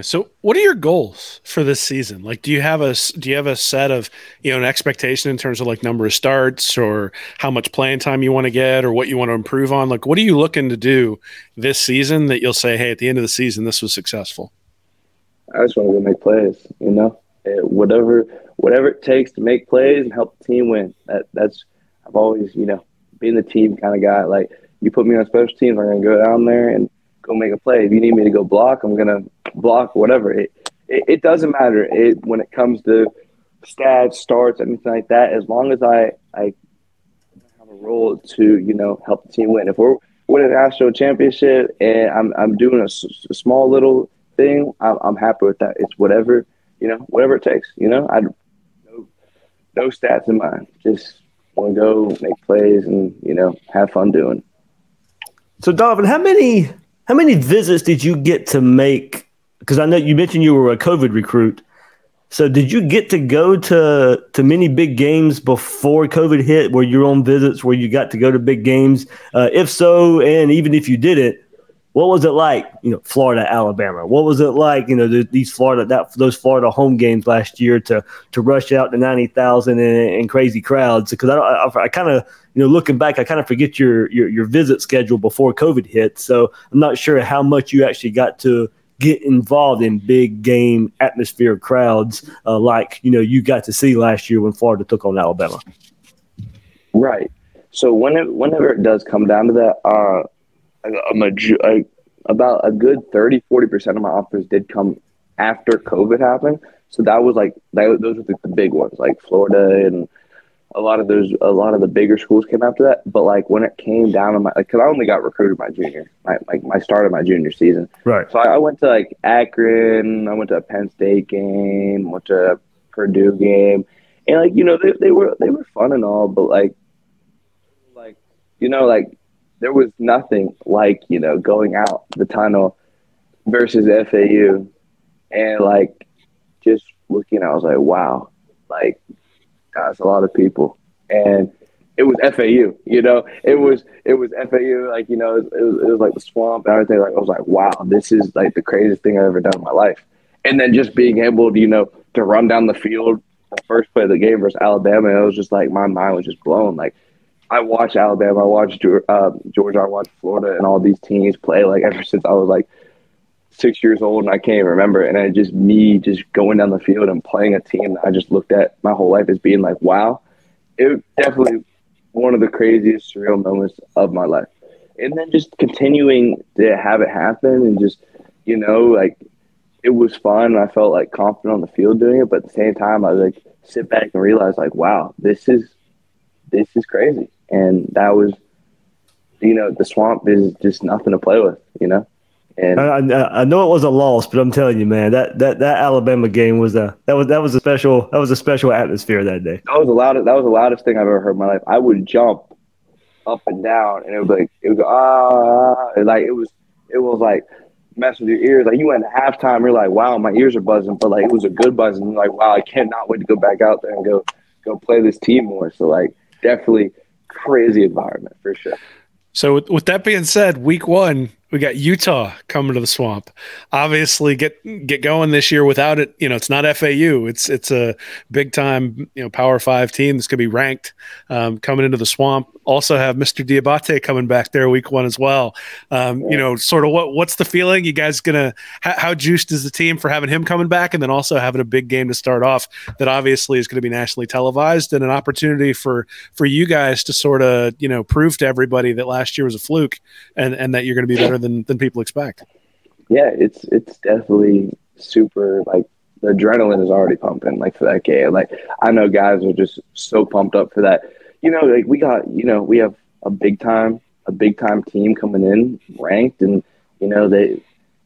So, what are your goals for this season? Like, do you have a do you have a set of you know an expectation in terms of like number of starts or how much playing time you want to get or what you want to improve on? Like, what are you looking to do this season that you'll say, hey, at the end of the season, this was successful? I just want to go make plays. You know, it, whatever whatever it takes to make plays and help the team win. That that's I've always you know been the team kind of guy. Like, you put me on special teams, I'm gonna go down there and go make a play. If you need me to go block, I'm gonna block, whatever. It, it, it doesn't matter. It when it comes to stats, starts, anything like that. As long as I I have a role to you know help the team win. If we're winning a national championship and I'm I'm doing a, a small little thing, I'm, I'm happy with that. It's whatever you know, whatever it takes. You know, I no no stats in mind. Just want to go make plays and you know have fun doing. So, Donovan, how many how many visits did you get to make? Because I know you mentioned you were a COVID recruit. So did you get to go to to many big games before COVID hit? Were you on visits where you got to go to big games? Uh, if so, and even if you didn't, what was it like? You know, Florida, Alabama. What was it like? You know, the, these Florida that those Florida home games last year to to rush out to ninety thousand and, and crazy crowds. Because I I, I kind of you know looking back, I kind of forget your, your your visit schedule before COVID hit. So I'm not sure how much you actually got to get involved in big game atmosphere crowds uh, like you know you got to see last year when Florida took on Alabama. Right. So whenever whenever it does come down to that, uh, a, major, a, about a good 30, 40% of my offers did come after COVID happened. So that was like, that, those were the, the big ones, like Florida and a lot of those, a lot of the bigger schools came after that. But like when it came down to my, like, cause I only got recruited my junior, my, like my start of my junior season. Right. So I, I went to like Akron, I went to a Penn State game, went to a Purdue game. And like, you know, they, they were, they were fun and all, but like, like, you know, like there was nothing like you know going out the tunnel versus FAU, and like just looking, I was like, wow, like that's a lot of people, and it was FAU, you know, it was it was FAU, like you know, it was, it was like the swamp and everything. Like I was like, wow, this is like the craziest thing I've ever done in my life, and then just being able to you know to run down the field the first play of the game versus Alabama, it was just like my mind was just blown, like I watch Alabama, I watch uh, Georgia, I watch Florida, and all these teams play like ever since I was like six years old, and I can't even remember. And it just me just going down the field and playing a team that I just looked at my whole life as being like, wow, it definitely one of the craziest surreal moments of my life. And then just continuing to have it happen and just you know like it was fun. I felt like confident on the field doing it, but at the same time, I was like sit back and realize like, wow, this is this is crazy and that was, you know, the swamp is just nothing to play with, you know. And I, I, know it was a loss, but I'm telling you, man, that, that, that Alabama game was a that was that was a special that was a special atmosphere that day. That was the loudest that was the loudest thing I've ever heard in my life. I would jump up and down, and it was like it was go ah, like it was it was like mess with your ears. Like you went to halftime, you're like, wow, my ears are buzzing, but like it was a good buzzing. Like wow, I cannot wait to go back out there and go go play this team more. So like definitely crazy environment for sure. So with, that being said, week one, we got Utah coming to the swamp. Obviously, get get going this year without it. You know, it's not FAU. It's it's a big time you know Power Five team that's going to be ranked um, coming into the swamp. Also have Mr. Diabate coming back there week one as well. Um, You know, sort of what what's the feeling? You guys gonna how, how juiced is the team for having him coming back, and then also having a big game to start off that obviously is going to be nationally televised and an opportunity for for you guys to sort of you know prove to everybody that last year was a fluke and and that you're going to be better than than people expect. Yeah, it's it's definitely super like the adrenaline is already pumping like for that game. Like I know guys are just so pumped up for that. You know, like we got you know we have a big time a big time team coming in ranked and you know they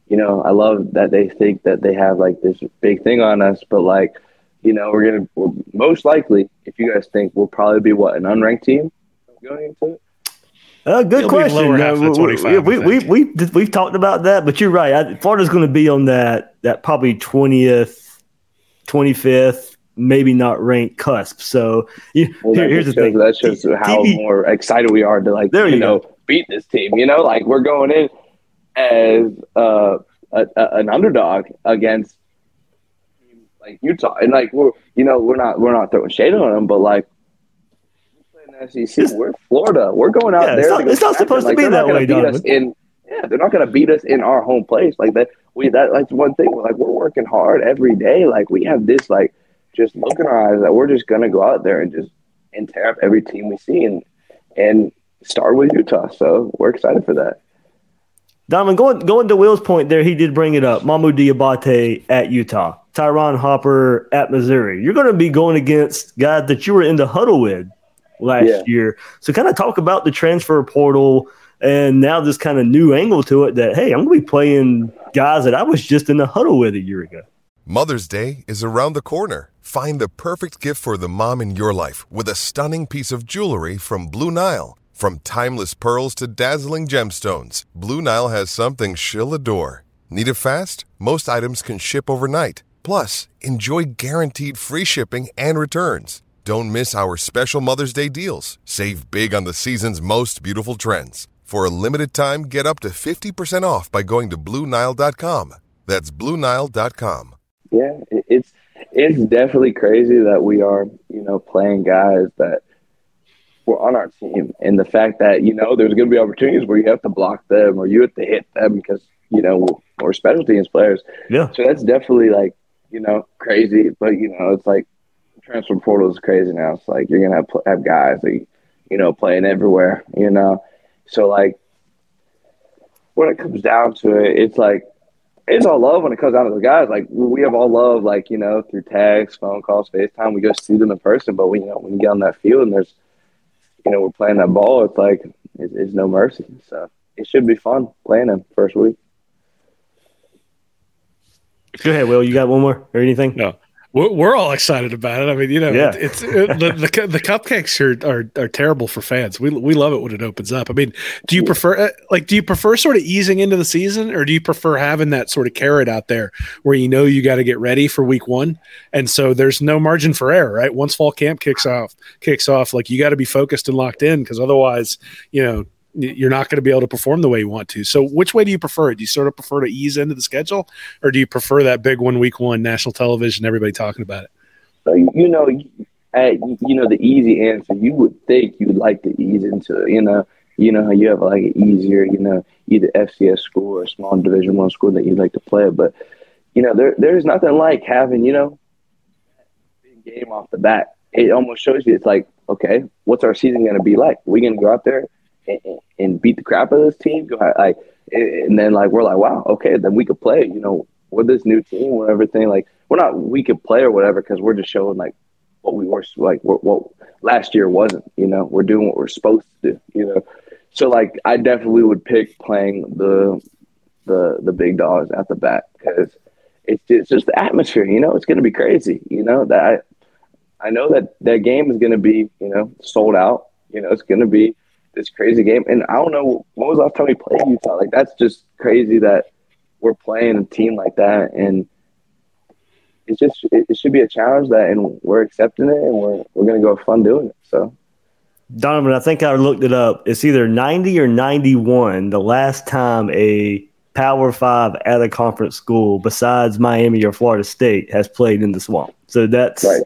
you know I love that they think that they have like this big thing on us, but like you know we're gonna we're most likely if you guys think we'll probably be what an unranked team going into it uh, good It'll question. Uh, we, we, we, we, we've talked about that, but you're right. I, Florida's going to be on that that probably 20th, 25th, maybe not ranked cusp. So you, well, here, here's the shows, thing. That shows how TV, more excited we are to like, there you, you know, beat this team. You know, like we're going in as uh, a, a, an underdog against like Utah, and like we're you know we're not we're not throwing shade on them, but like we're playing SEC, we're Florida, we're going out Yeah, there. it's not- it's not supposed to be that way, Donovan. in yeah, they're not going to beat us in our home place like that. We that like one thing. We're like we're working hard every day. Like we have this like just look in our eyes that we're just going to go out there and just and tear up every team we see and and start with Utah. So we're excited for that. Donovan, going going to Will's point there, he did bring it up. Mamu Diabate at Utah, Ty'Ron Hopper at Missouri. You're going to be going against guys that you were in the huddle with last Yeah. year. So, kind of talk about the transfer portal and now this kind of new angle to it. That hey, I'm going to be playing guys that I was just in the huddle with a year ago. Mother's Day is around the corner. Find the perfect gift for the mom in your life with a stunning piece of jewelry from Blue Nile. From timeless pearls to dazzling gemstones, Blue Nile has something she'll adore. Need it fast? Most items can ship overnight. Plus, enjoy guaranteed free shipping and returns. Don't miss our special Mother's Day deals. Save big on the season's most beautiful trends. For a limited time, get up to 50% off by going to BlueNile.com. That's BlueNile.com. Yeah, it's it's definitely crazy that we are, you know, playing guys that were on our team, and the fact that you know there's going to be opportunities where you have to block them or you have to hit them because you know we're special teams players. Yeah. So that's definitely like you know crazy, but you know it's like transfer portal is crazy now. It's like you're gonna have have guys that you know playing everywhere, you know. So like when it comes down to it, it's like it's all love when it comes down to the guys. Like we have all love, like you know, through tags, phone calls, FaceTime. We go see them in person, but we, you know, when you get on that field and there's, you know, we're playing that ball, it's like it's, it's no mercy. So it should be fun playing them first week. Go ahead, Will. You got one more or anything? No. We're, we're all excited about it. I mean, you know, Yeah. it's it, the, the the cupcakes are, are are terrible for fans. We we love it when it opens up. I mean, do you prefer uh, like do you prefer sort of easing into the season, or do you prefer having that sort of carrot out there where you know you got to get ready for week one, and so there's no margin for error, right? Once fall camp kicks off, kicks off, like you got to be focused and locked in because otherwise, you know. You're not going to be able to perform the way you want to. So, which way do you prefer? Do you sort of prefer to ease into the schedule, or do you prefer that big one, week one, national television, everybody talking about it? So you know, at, uh, you know the easy answer. You would think you'd like to ease into, you know, you know how you have like an easier, you know, either FCS school or small Division One school that you'd like to play. But you know, there there's nothing like having, you know, game off the bat. It almost shows you it's like, okay, what's our season going to be like? we going to go out there and, beat the crap out of this team? Like, and then like we're like, wow, okay, then we could play. You know, with this new team, with everything, like we're not we could play or whatever because we're just showing like what we were like what, what last year wasn't. You know, we're doing what we're supposed to do. You know, so like I definitely would pick playing the the the big dogs at the bat because it's it's just the atmosphere. You know, it's going to be crazy. You know that I, I know that that game is going to be you know sold out. You know, it's going to be this crazy game, and I don't know when was the last time we played Utah. Like that's just crazy that we're playing a team like that, and it's just it, it should be a challenge that, and we're accepting it, and we're we're going to go have fun doing it. So. Donovan, I think I looked it up. It's either 90 or 91 the last time a Power Five at a conference school besides Miami or Florida State has played in the swamp. So that's, Right.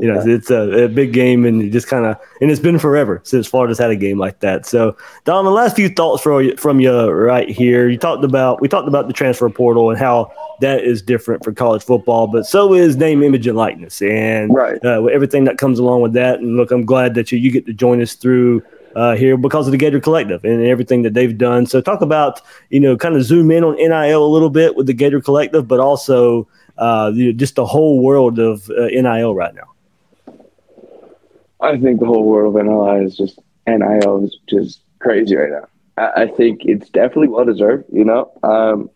You know, it's a, a big game and just kind of, and it's been forever since Florida's had a game like that. So, Don, the last few thoughts from you, from you right here. You talked about, we talked about the transfer portal and how that is different for college football, but so is name, image, and likeness. And Right. uh, everything that comes along with that. And look, I'm glad that you, you get to join us through uh, here because of the Gator Collective and everything that they've done. So talk about, you know, kind of zoom in on NIL a little bit with the Gator Collective, but also uh, you know, just the whole world of uh, NIL right now. I think the whole world of NIL is just NIL is just crazy right now. I, I think it's definitely well deserved. You know, um,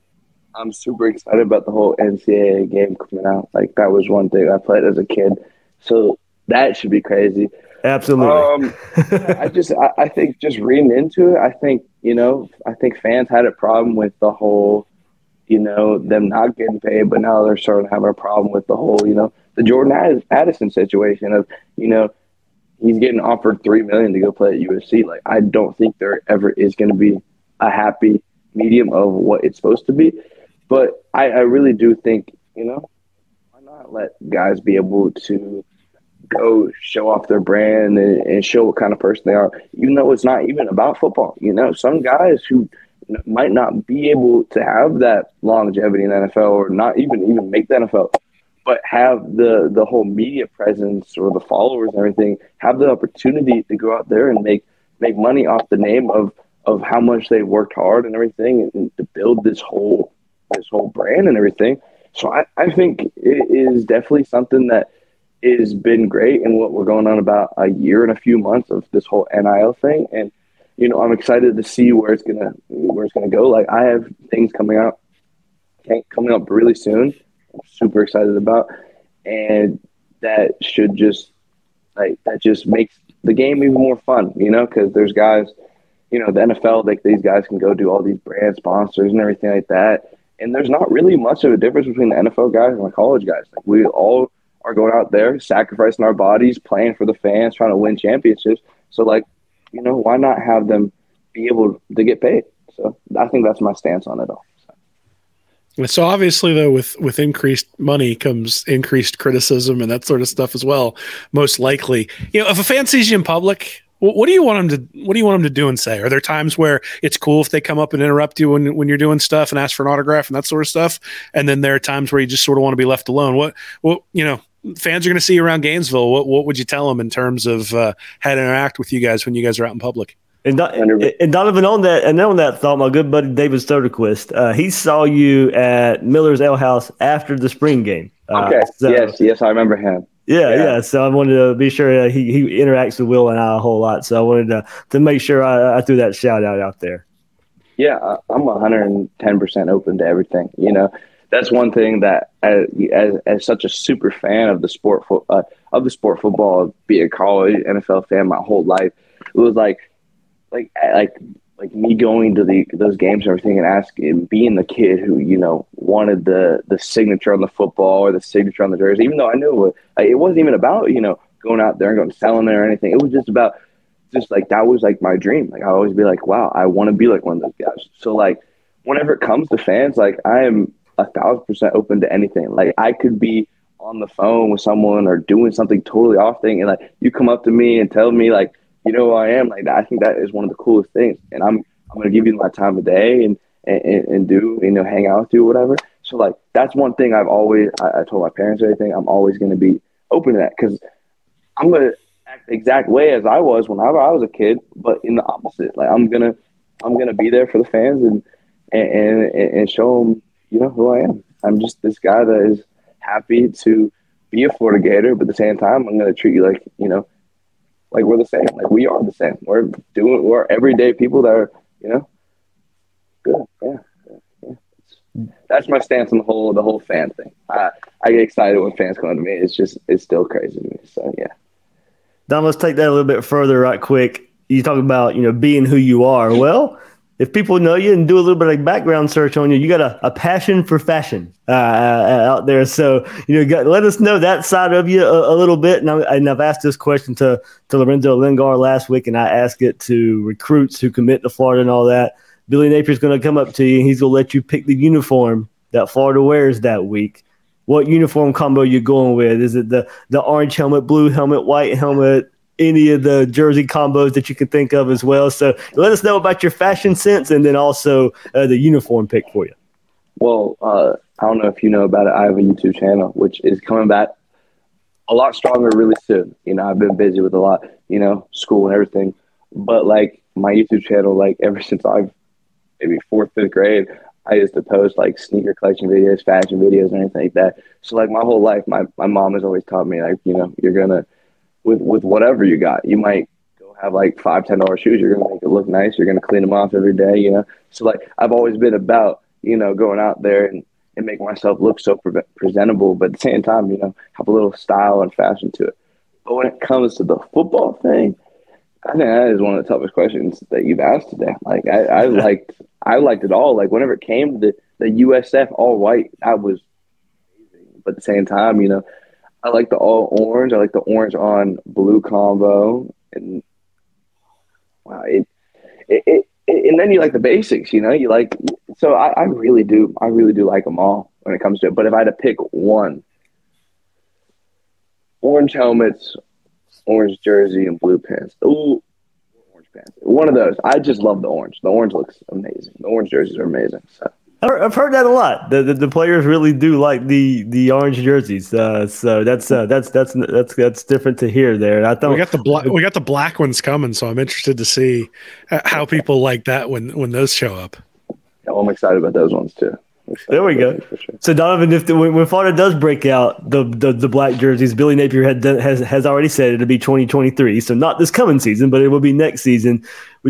I'm super excited about the whole NCAA game coming out. Like that was one thing I played as a kid, so that should be crazy. Absolutely. Um, I just I, I think just reading into it, I think you know I think fans had a problem with the whole, you know, them not getting paid, but now they're starting having a problem with the whole, you know, the Jordan Addison situation of you know he's getting offered three million to go play at USC. Like I don't think there ever is going to be a happy medium of what it's supposed to be. but I, I really do think you know why not let guys be able to go show off their brand and, and show what kind of person they are, even though it's not even about football. You know, some guys who might not be able to have that longevity in the NFL or not even even make the NFL, but have the the whole media presence or the followers and everything, have the opportunity to go out there and make make money off the name of of how much they worked hard and everything and to build this whole this whole brand and everything. So I, I think it is definitely something that has been great and what we're going on about a year and a few months of this whole NIL thing. And, you know, I'm excited to see where it's gonna where it's gonna go. Like I have things coming out coming up really soon. Super excited about. And that should just like that just makes the game even more fun, you know, because there's guys, you know, the NFL, like these guys can go do all these brand sponsors and everything like that. And there's not really much of a difference between the NFL guys and the college guys. Like we all are going out there, sacrificing our bodies, playing for the fans, trying to win championships. So like, you know, why not have them be able to get paid? So I think that's my stance on it all. So obviously, though, with with increased money comes increased criticism and that sort of stuff as well. Most likely, you know, if a fan sees you in public, what do you want them to What do you want them to do and say? Are there times where it's cool if they come up and interrupt you when when you're doing stuff and ask for an autograph and that sort of stuff? And then there are times where you just sort of want to be left alone. What what you know, fans are going to see you around Gainesville. What what would you tell them in terms of uh, how to interact with you guys when you guys are out in public? And, and, Donovan, on that, and on that thought, my good buddy David Soderquist, uh, he saw you at Miller's Ale House after the spring game. Uh, okay. So, yes, yes, I remember him. Yeah, yeah, yeah. So I wanted to be sure uh, he he interacts with Will and I a whole lot. So I wanted to to make sure I, I threw that shout out out there. Yeah, I'm 110 percent open to everything. You know, that's one thing that as as, as such a super fan of the sport uh, of the sport football, be a college NFL fan my whole life, it was like like like like me going to the those games and everything and asking being the kid who you know wanted the the signature on the football or the signature on the jersey even though i knew it, it wasn't even about you know going out there and going selling it or anything. It was just about just like that was like my dream. Like i always be like wow i want to be like one of those guys. So like whenever it comes to fans like i am a thousand percent open to anything. Like i could be on the phone with someone or doing something totally off thing and like you come up to me and tell me like you know who I am. Like I think that is one of the coolest things, and I'm I'm gonna give you my time of day and and, and do you know hang out with you whatever. So like that's one thing I've always I, I told my parents everything. I'm always gonna be open to that because I'm gonna act the exact way as I was whenever I was a kid, but in the opposite. Like I'm gonna I'm gonna be there for the fans and and and, and show them you know who I am. I'm just this guy that is happy to be a Florida Gator, but at the same time, I'm going to treat you like, you know, like we're the same. Like we are the same. We're doing we're everyday people that are, you know, good. Yeah. yeah. That's my stance on the whole the whole fan thing. I I get excited when fans come to me. It's just it's still crazy to me. So yeah. Don, let's take that a little bit further, right quick. You talk about you know being who you are. Well, if people know you and do a little bit of background search on you, you got a, a passion for fashion uh, uh out there. So, you know, got, let us know that side of you a, a little bit. And, I, I've asked this question to, to Lorenzo Lingard last week, and I ask it to recruits who commit to Florida and all that. Billy Napier's going to come up to you and he's going to let you pick the uniform that Florida wears that week. What uniform combo you going with? Is it the the orange helmet, blue helmet, white helmet, any of the jersey combos that you can think of as well. So let us know about your fashion sense and then also uh, the uniform pick for you. Well, uh, I don't know if you know about it. I have a YouTube channel which is coming back a lot stronger really soon. You know, I've been busy with a lot, you know, school and everything. But like my YouTube channel, like ever since I've maybe fourth, fifth grade, I used to post like sneaker collection videos, fashion videos, and anything like that. So like my whole life, my, my mom has always taught me like, you know, you're gonna with with whatever you got. You might go have like five ten dollar shoes. You're gonna make it look nice. You're gonna clean them off every day. You know. So like I've always been about you know going out there and and make myself look so pre- presentable, but at the same time, you know, have a little style and fashion to it. But when it comes to the football thing, I think that is one of the toughest questions that you've asked today. Like I, I liked, I liked it all. Like whenever it came to the, the USF all white, I was amazing. But at the same time, you know, I like the all orange. I like the orange on blue combo, and wow, it, it, it, and then you like the basics. You know, you like so I, I really do, I really do like them all when it comes to it. But if I had to pick one, orange helmets, orange jersey, and blue pants. Ooh, orange pants. One of those. I just love the orange. The orange looks amazing. The orange jerseys are amazing. So. I've heard that a lot. The, the, the players really do like the the orange jerseys. Uh, so that's uh, that's that's that's that's different to hear there. I thought we got the black we got the black ones coming, so I'm interested to see how people like that when when those show up. Yeah, well, I'm excited about those ones too. There we go. Sure. So Donovan, if the, when, when Florida does break out the, the, the black jerseys, Billy Napier had done, has has already said it'll be 2023. So not this coming season, but it will be next season.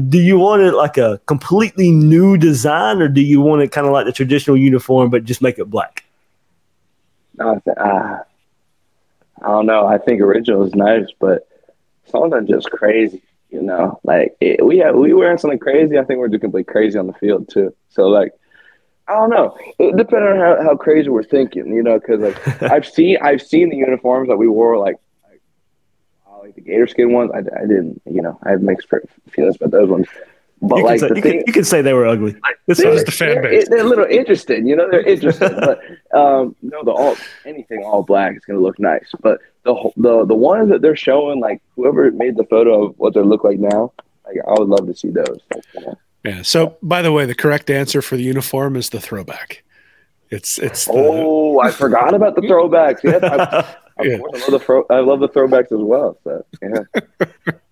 Do you want it like a completely new design, or do you want it kind of like the traditional uniform, but just make it black? No, uh, I don't know. I think original is nice, but something just crazy. You know, like it, we have we wearing something crazy. I think we're just completely crazy on the field too. So like I don't know. It depends on how, how crazy we're thinking, you know, because like I've seen I've seen the uniforms that we wore, like like, the gator skin ones. I, I didn't, you know, I have mixed feelings about those ones. But you like say, the you, thing, can, you can say they were ugly. This is the fan base. They're, they're a little interesting, you know. They're interesting, but um, no, the all anything all black is going to look nice. But the the the ones that they're showing, like whoever made the photo of what they look like now, like I would love to see those. Like, you know? Yeah. So, by the way, the correct answer for the uniform is the throwback. It's it's. The, oh, I forgot about the throwbacks. Yes, I, yeah. I love the throw, I love the throwbacks as well. So yeah.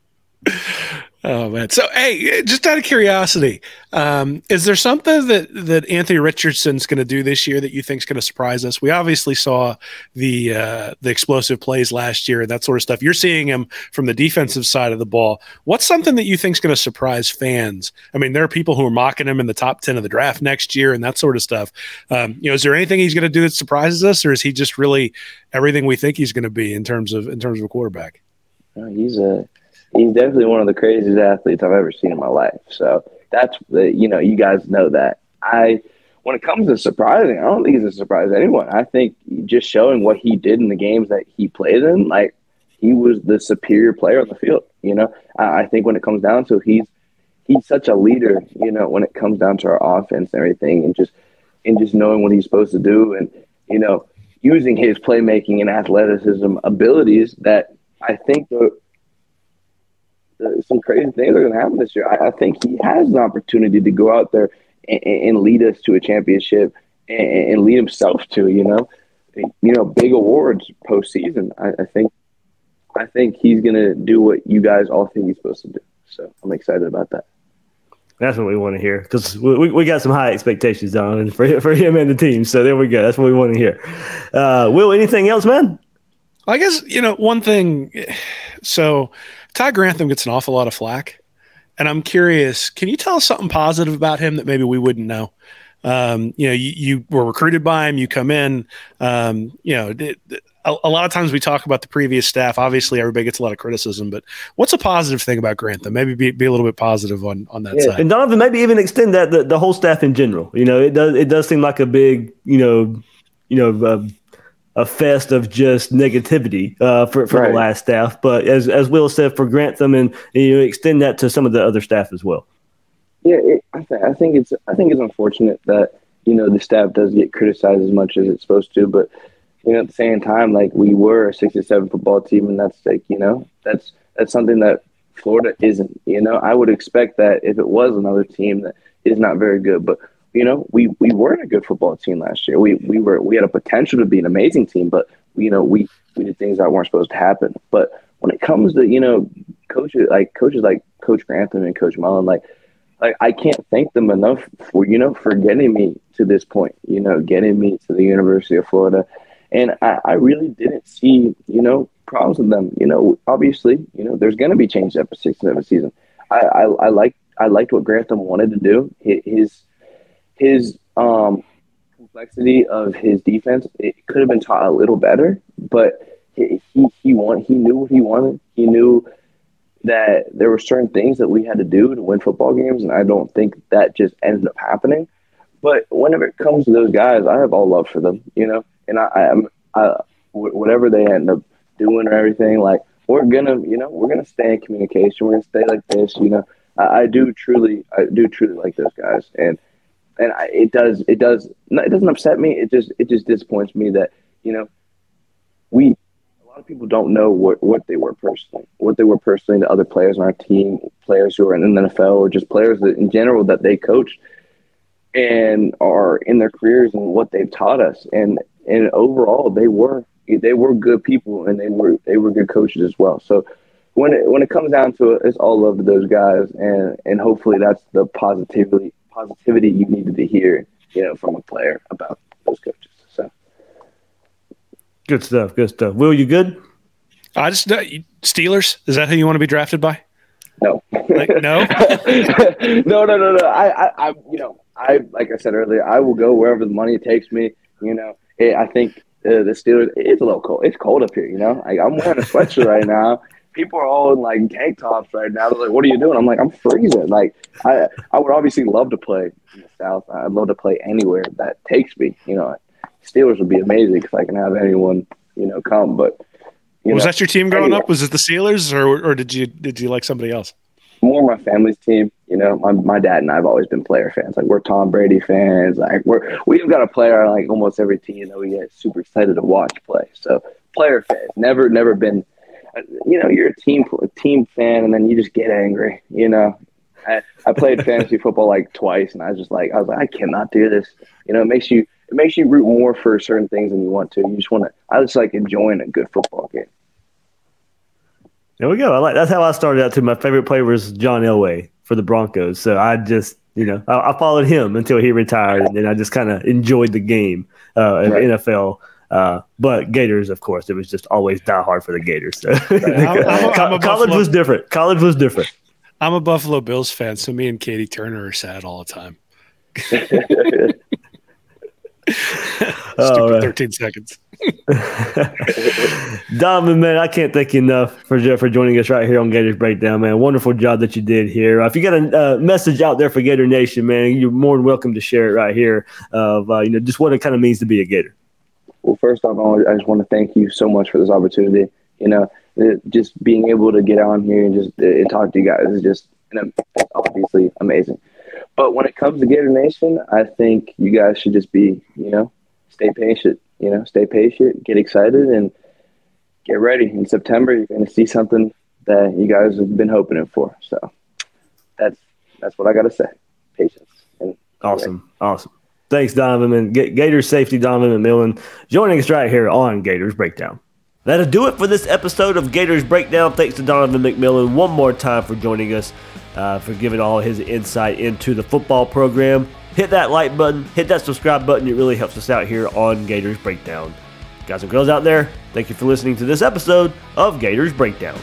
Oh man! So hey, just out of curiosity, um, is there something that that Anthony Richardson's going to do this year that you think is going to surprise us? We obviously saw the uh, the explosive plays last year and that sort of stuff. You're seeing him from the defensive side of the ball. What's something that you think is going to surprise fans? I mean, there are people who are mocking him in the top ten of the draft next year and that sort of stuff. Um, you know, is there anything he's going to do that surprises us, or is he just really everything we think he's going to be in terms of in terms of a quarterback? Uh, he's a he's definitely one of the craziest athletes I've ever seen in my life. So that's you know you guys know that I when it comes to surprising, I don't think he's a surprise to anyone. I think just showing what he did in the games that he played in, like he was the superior player on the field. You know, I, I think when it comes down to he's he's such a leader. You know, when it comes down to our offense and everything, and just and just knowing what he's supposed to do, and you know, using his playmaking and athleticism abilities that I think the some crazy things are going to happen this year. I, I, think he has an opportunity to go out there and, and lead us to a championship and, and, lead himself to, you know, you know, big awards postseason. I, I think, I think he's going to do what you guys all think he's supposed to do. So I'm excited about that. That's what we want to hear because we, we got some high expectations on for for him and the team. So there we go. That's what we want to hear. Uh, Will, anything else, man? I guess you know one thing. So Todd Grantham gets an awful lot of flack, and I'm curious. Can you tell us something positive about him that maybe we wouldn't know? Um, you know, you, you, were recruited by him. You come in. Um, you know, it, a, a, lot of times we talk about the previous staff. Obviously, everybody gets a lot of criticism, but what's a positive thing about Grantham? Maybe be, be a little bit positive on on that yeah. side. And Donovan, maybe even extend that the, the whole staff in general. You know, it does it does seem like a big you know you know. Uh, a fest of just negativity uh, for for right. the last staff. But as as Will said, for Grantham and, and you know, extend that to some of the other staff as well. Yeah, it, I, th- I think it's I think it's unfortunate that you know the staff does get criticized as much as it's supposed to, but you know at the same time, like we were a sixty-seven football team, and that's like you know that's that's something that Florida isn't. You know, I would expect that if it was another team that is not very good, but you know, we we weren't a good football team last year. We we were we had a potential to be an amazing team, but you know, we we did things that weren't supposed to happen. But when it comes to you know coaches like coaches like Coach Grantham and Coach Mullen, like like I can't thank them enough for you know for getting me to this point. You know, getting me to the University of Florida, and I, I really didn't see you know problems with them. You know, obviously, you know, there's going to be changes after six and seven season. I I, I like I liked what Grantham wanted to do. His his um, complexity of his defense it could have been taught a little better, but he he want, he knew what he wanted. He knew that there were certain things that we had to do to win football games, and I don't think that just ended up happening. But whenever it comes to those guys, I have all love for them, you know, and I, I am I, whatever they end up doing or everything, like we're gonna, you know, we're gonna stay in communication. We're gonna stay like this, you know. I, I do truly, I do truly like those guys, and and I, it does it does it doesn't upset me. It just it just disappoints me that you know we a lot of people don't know what what they were personally, what they were personally to other players on our team, players who are in the NFL, or just players that in general that they coach and are in their careers and what they've taught us. And and overall, they were they were good people and they were they were good coaches as well. So when it when it comes down to it, it's all love to those guys, and and hopefully that's the positivity positivity you needed to hear, you know, from a player about those coaches. So good stuff, good stuff. Will, you good? I just uh, Steelers. Is that who you want to be drafted by? No, like, no, no, no, no, no. I, I, I, you know, I like I said earlier, I will go wherever the money takes me. You know, it, I think uh, the Steelers. It's a little cold. It's cold up here. You know, like, I'm wearing a sweatshirt right now. People are all in like tank tops right now. They're like, "What are you doing?" I'm like, "I'm freezing." Like, I, I would obviously love to play in the South. I'd love to play anywhere that takes me. You know, Steelers would be amazing if I can have anyone, you know, come. But was know, that your team growing anyway. up? Was it the Steelers, or or did you did you like somebody else? more my family's team. You know, my, my dad and I have always been player fans. Like we're Tom Brady fans. Like we're we've got a player on like almost every team that we get super excited to watch play. So player fans. Never never been. You know, you're a team a team fan, and then you just get angry. You know, I, I played fantasy football like twice, and I was just like, I was like, I cannot do this. You know, it makes you it makes you root more for certain things than you want to. You just want to. I just like enjoying a good football game. There we go. I like that's how I started out too. My favorite player was John Elway for the Broncos. So I just you know I, I followed him until he retired, and then I just kind of enjoyed the game uh, of right. NFL. Uh, but Gators, of course, it was just always die hard for the Gators. So. Right. I'm, I'm, I'm college was different. College was different. I'm a Buffalo Bills fan, so me and Katie Turner are sad all the time. Stupid right. 13 seconds. Donovan, man, I can't thank you enough for for joining us right here on Gators Breakdown, man. Wonderful job that you did here. Uh, if you got a uh, message out there for Gator Nation, man, you're more than welcome to share it right here. Of uh, you know, just what it kind of means to be a Gator. Well, first off, I just want to thank you so much for this opportunity. You know, just being able to get on here and just and talk to you guys is just obviously amazing. But when it comes to Gator Nation, I think you guys should just be, you know, stay patient you know, stay patient, get excited, and get ready. In September, you're going to see something that you guys have been hoping for. So that's that's what I got to say. Patience. Awesome, awesome. Thanks, Donovan. And Gators safety, Donovan McMillon, joining us right here on Gators Breakdown. That'll do it for this episode of Gators Breakdown. Thanks to Donovan McMillon one more time for joining us, uh, for giving all his insight into the football program hit that like button, hit that subscribe button. It really helps us out here on Gators Breakdown. Guys and girls out there, thank you for listening to this episode of Gators Breakdown.